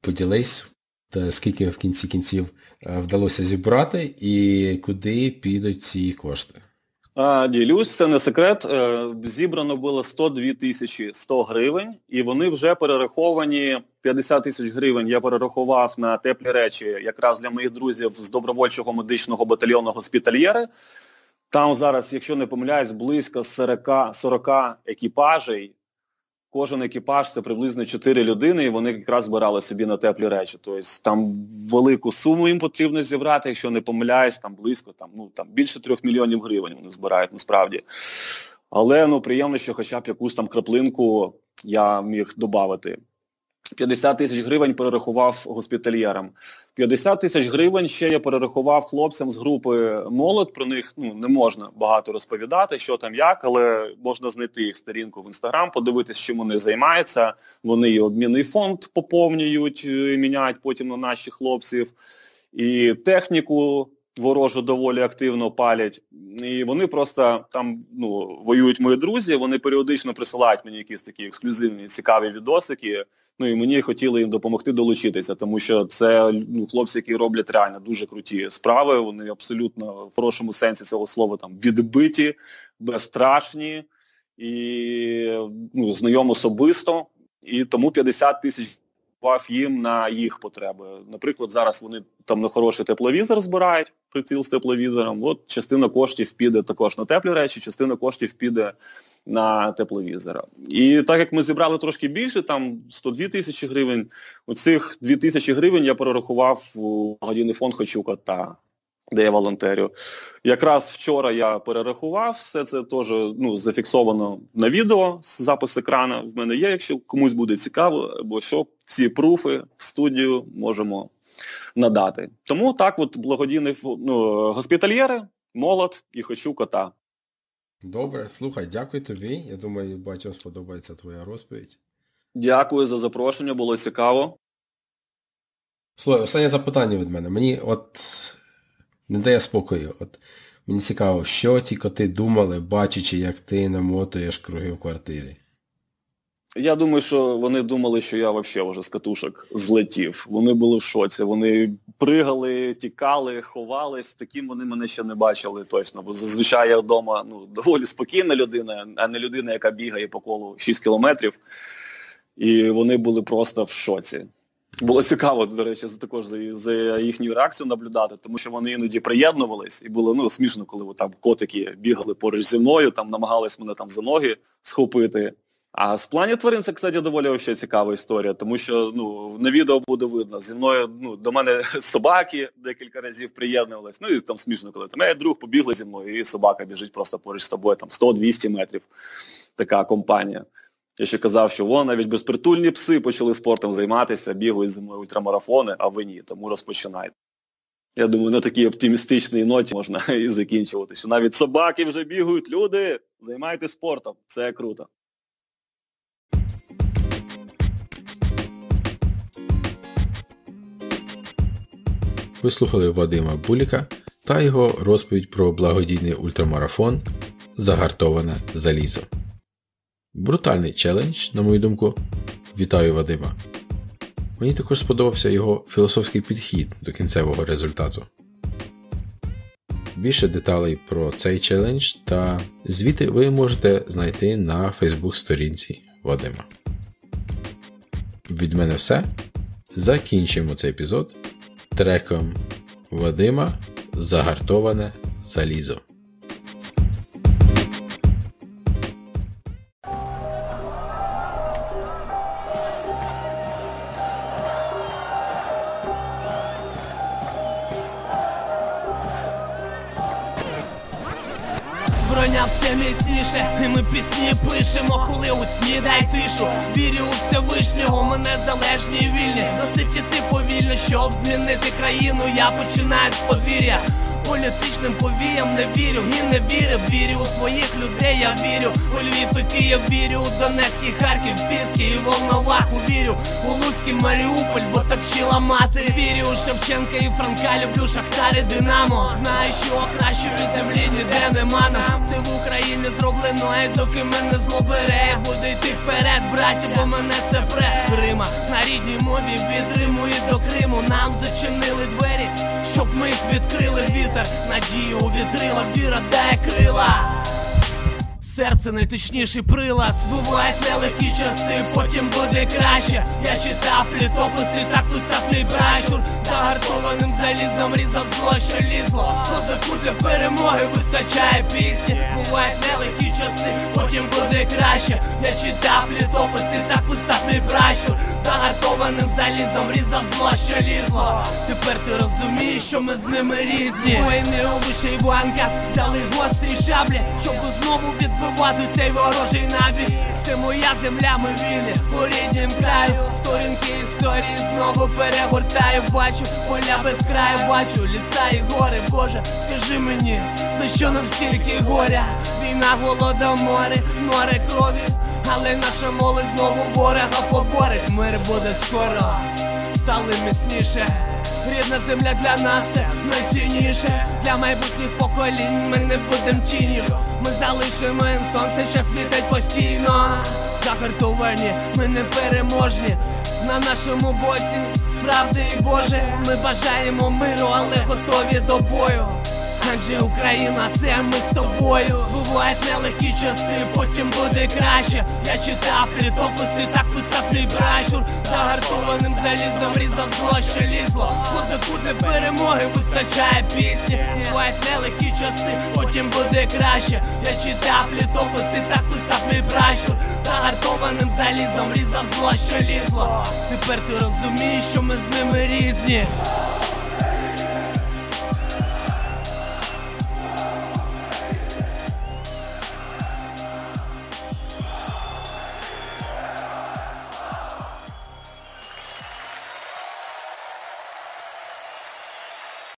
Поділись, та скільки в кінці кінців е, вдалося зібрати і куди підуть ці кошти. Ділюсь, це не секрет. Е, зібрано було 102 тисячі 100 гривень, і вони вже перераховані 50 тисяч гривень. Я перерахував на теплі речі якраз для моїх друзів з добровольчого медичного батальйону госпітальєри. Там зараз, якщо не помиляюсь, близько 40 40 екіпажей кожен екіпаж це приблизно 4 людини, і вони якраз збирали собі на теплі речі. Тобто там велику суму їм потрібно зібрати, якщо не помиляюсь, там близько, там, ну, там більше 3 мільйонів гривень вони збирають насправді. Але ну, приємно, що хоча б якусь там краплинку я міг додати. 50 тисяч гривень перерахував госпітальєрам. 50 тисяч гривень ще я перерахував хлопцям з групи молодь. Про них ну, не можна багато розповідати, що там як, але можна знайти їх сторінку в інстаграм, подивитися, чим вони займаються. Вони і обмінний фонд поповнюють, е, міняють потім на наших хлопців. І техніку ворожу доволі активно палять. І вони просто там ну, воюють мої друзі, вони періодично присилають мені якісь такі ексклюзивні, цікаві відосики. Ну і мені хотіли їм допомогти долучитися, тому що це ну, хлопці, які роблять реально дуже круті справи. Вони абсолютно в хорошому сенсі цього слова там відбиті, безстрашні і ну, знайомі особисто. І тому 50 тисяч їм на їх потреби. Наприклад, зараз вони там на хороший тепловізор збирають, приціл з тепловізором. От частина коштів піде також на теплі речі, частина коштів піде на тепловізора. І так як ми зібрали трошки більше, там 102 тисячі гривень, оцих 2 тисячі гривень я перерахував у благодійний фонд «Хочу кота», де я волонтерю. Якраз вчора я перерахував, все це теж ну, зафіксовано на відео запис екрана. В мене є, якщо комусь буде цікаво, бо що ці пруфи в студію можемо надати. Тому так от благодійний ну, госпітальєри, молод і хочу кота. Добре, слухай, дякую тобі. Я думаю, багатьом сподобається твоя розповідь. Дякую за запрошення, було цікаво. Слухай, останнє запитання від мене. Мені от не дає спокою. От Мені цікаво, що ті коти думали, бачачи, як ти намотуєш круги в квартирі. Я думаю, що вони думали, що я взагалі вже з катушок злетів. Вони були в шоці. Вони пригали, тікали, ховались. Таким вони мене ще не бачили точно. Бо зазвичай я вдома ну, доволі спокійна людина, а не людина, яка бігає по колу 6 кілометрів. І вони були просто в шоці. Було цікаво, до речі, також за, за їхню реакцію наблюдати, тому що вони іноді приєднувались, і було ну, смішно, коли там котики бігали поруч зі мною, там намагались мене там за ноги схопити. А з плані тварин це, кстати, доволі вообще цікава історія, тому що ну, на відео буде видно. Зі мною ну, до мене собаки декілька разів приєднувались. Ну і там смішно, коли там я друг побігли зі мною, і собака біжить просто поруч з тобою, там 100-200 метрів. Така компанія. Я ще казав, що вон навіть безпритульні пси почали спортом займатися, бігають зі мною ультрамарафони, а ви ні, тому розпочинайте. Я думаю, на такій оптимістичній ноті можна і закінчувати, що навіть собаки вже бігають, люди, займайтесь спортом, це круто. Ви слухали Вадима Буліка та його розповідь про благодійний ультрамарафон Загартоване залізо. Брутальний челендж, на мою думку. Вітаю Вадима. Мені також сподобався його філософський підхід до кінцевого результату. Більше деталей про цей челендж та звіти ви можете знайти на фейсбук сторінці Вадима. Від мене все. Закінчуємо цей епізод треком Вадима Загартоване залізо. Ми пісні пишемо, коли у сні дай тишу. Вірю у Всевишнього, ми незалежні і вільні. Досить іти повільно, щоб змінити країну. Я починаю з подвір'я. Політичним повіям не вірю і не вірив. Вірю у своїх людей, я вірю. У Львів і Київ вірю, у Донецький, Харків, Піски і Волноваху вірю. У Луцький Маріуполь, бо так вчила мати. Вірю у Шевченка і Франка, люблю Шахтарі Динамо. Знаю, що кращої землі ніде нема нам. Це в Україні зроблено, і доки мене зло бере, я йти вперед, браті, бо мене це пре. Рима рідній мові від до Криму. Нам зачинили двері, щоб ми їх відкрили вітер. Надію увітрила, віра дає крила. Серце найточніший прилад, бувають нелегкі часи, потім буде краще. Я читав літописи, так писав мій пращур Загартованим залізом різав зло, що лізло. Козаку для перемоги вистачає пісні. Бувають нелегкі часи, потім буде краще. Я читав літописи, так писав мій пращур Загартованим залізом різав зло, що лізло. Тепер ти розумієш, що ми з ними різні. Воїни у вишиванках взяли гострі шаблі, щоб знову відбивати цей ворожий набіг. Це моя земля, ми вільні у ріднім краю. Сторінки історії знову перегортаю. Бачу поля без краю, бачу ліса і гори. Боже, скажи мені, за що нам стільки горя? Війна, голодомори, море море крові. Але наша молодь знову ворога поборить. Мир буде скоро, стали міцніше. Рідна земля для нас найцінніше. Для майбутніх поколінь ми не будем тінью Ми залишимо їм сонце, що світить постійно. Загартовані, ми не переможні На нашому боці правди і Боже Ми бажаємо миру, але готові до бою Адже Україна, це ми з тобою. Бувають нелегкі часи, потім буде краще. Я читав літописи, так писав мій бращур Загартованим залізом різав зло, що лізло. Козаку для перемоги вистачає пісні. Бувають нелегкі часи, потім буде краще. Я читав літописи, так писав мій бращур Загартованим залізом різав зло, що лізло. Тепер ти розумієш, що ми з ними різні.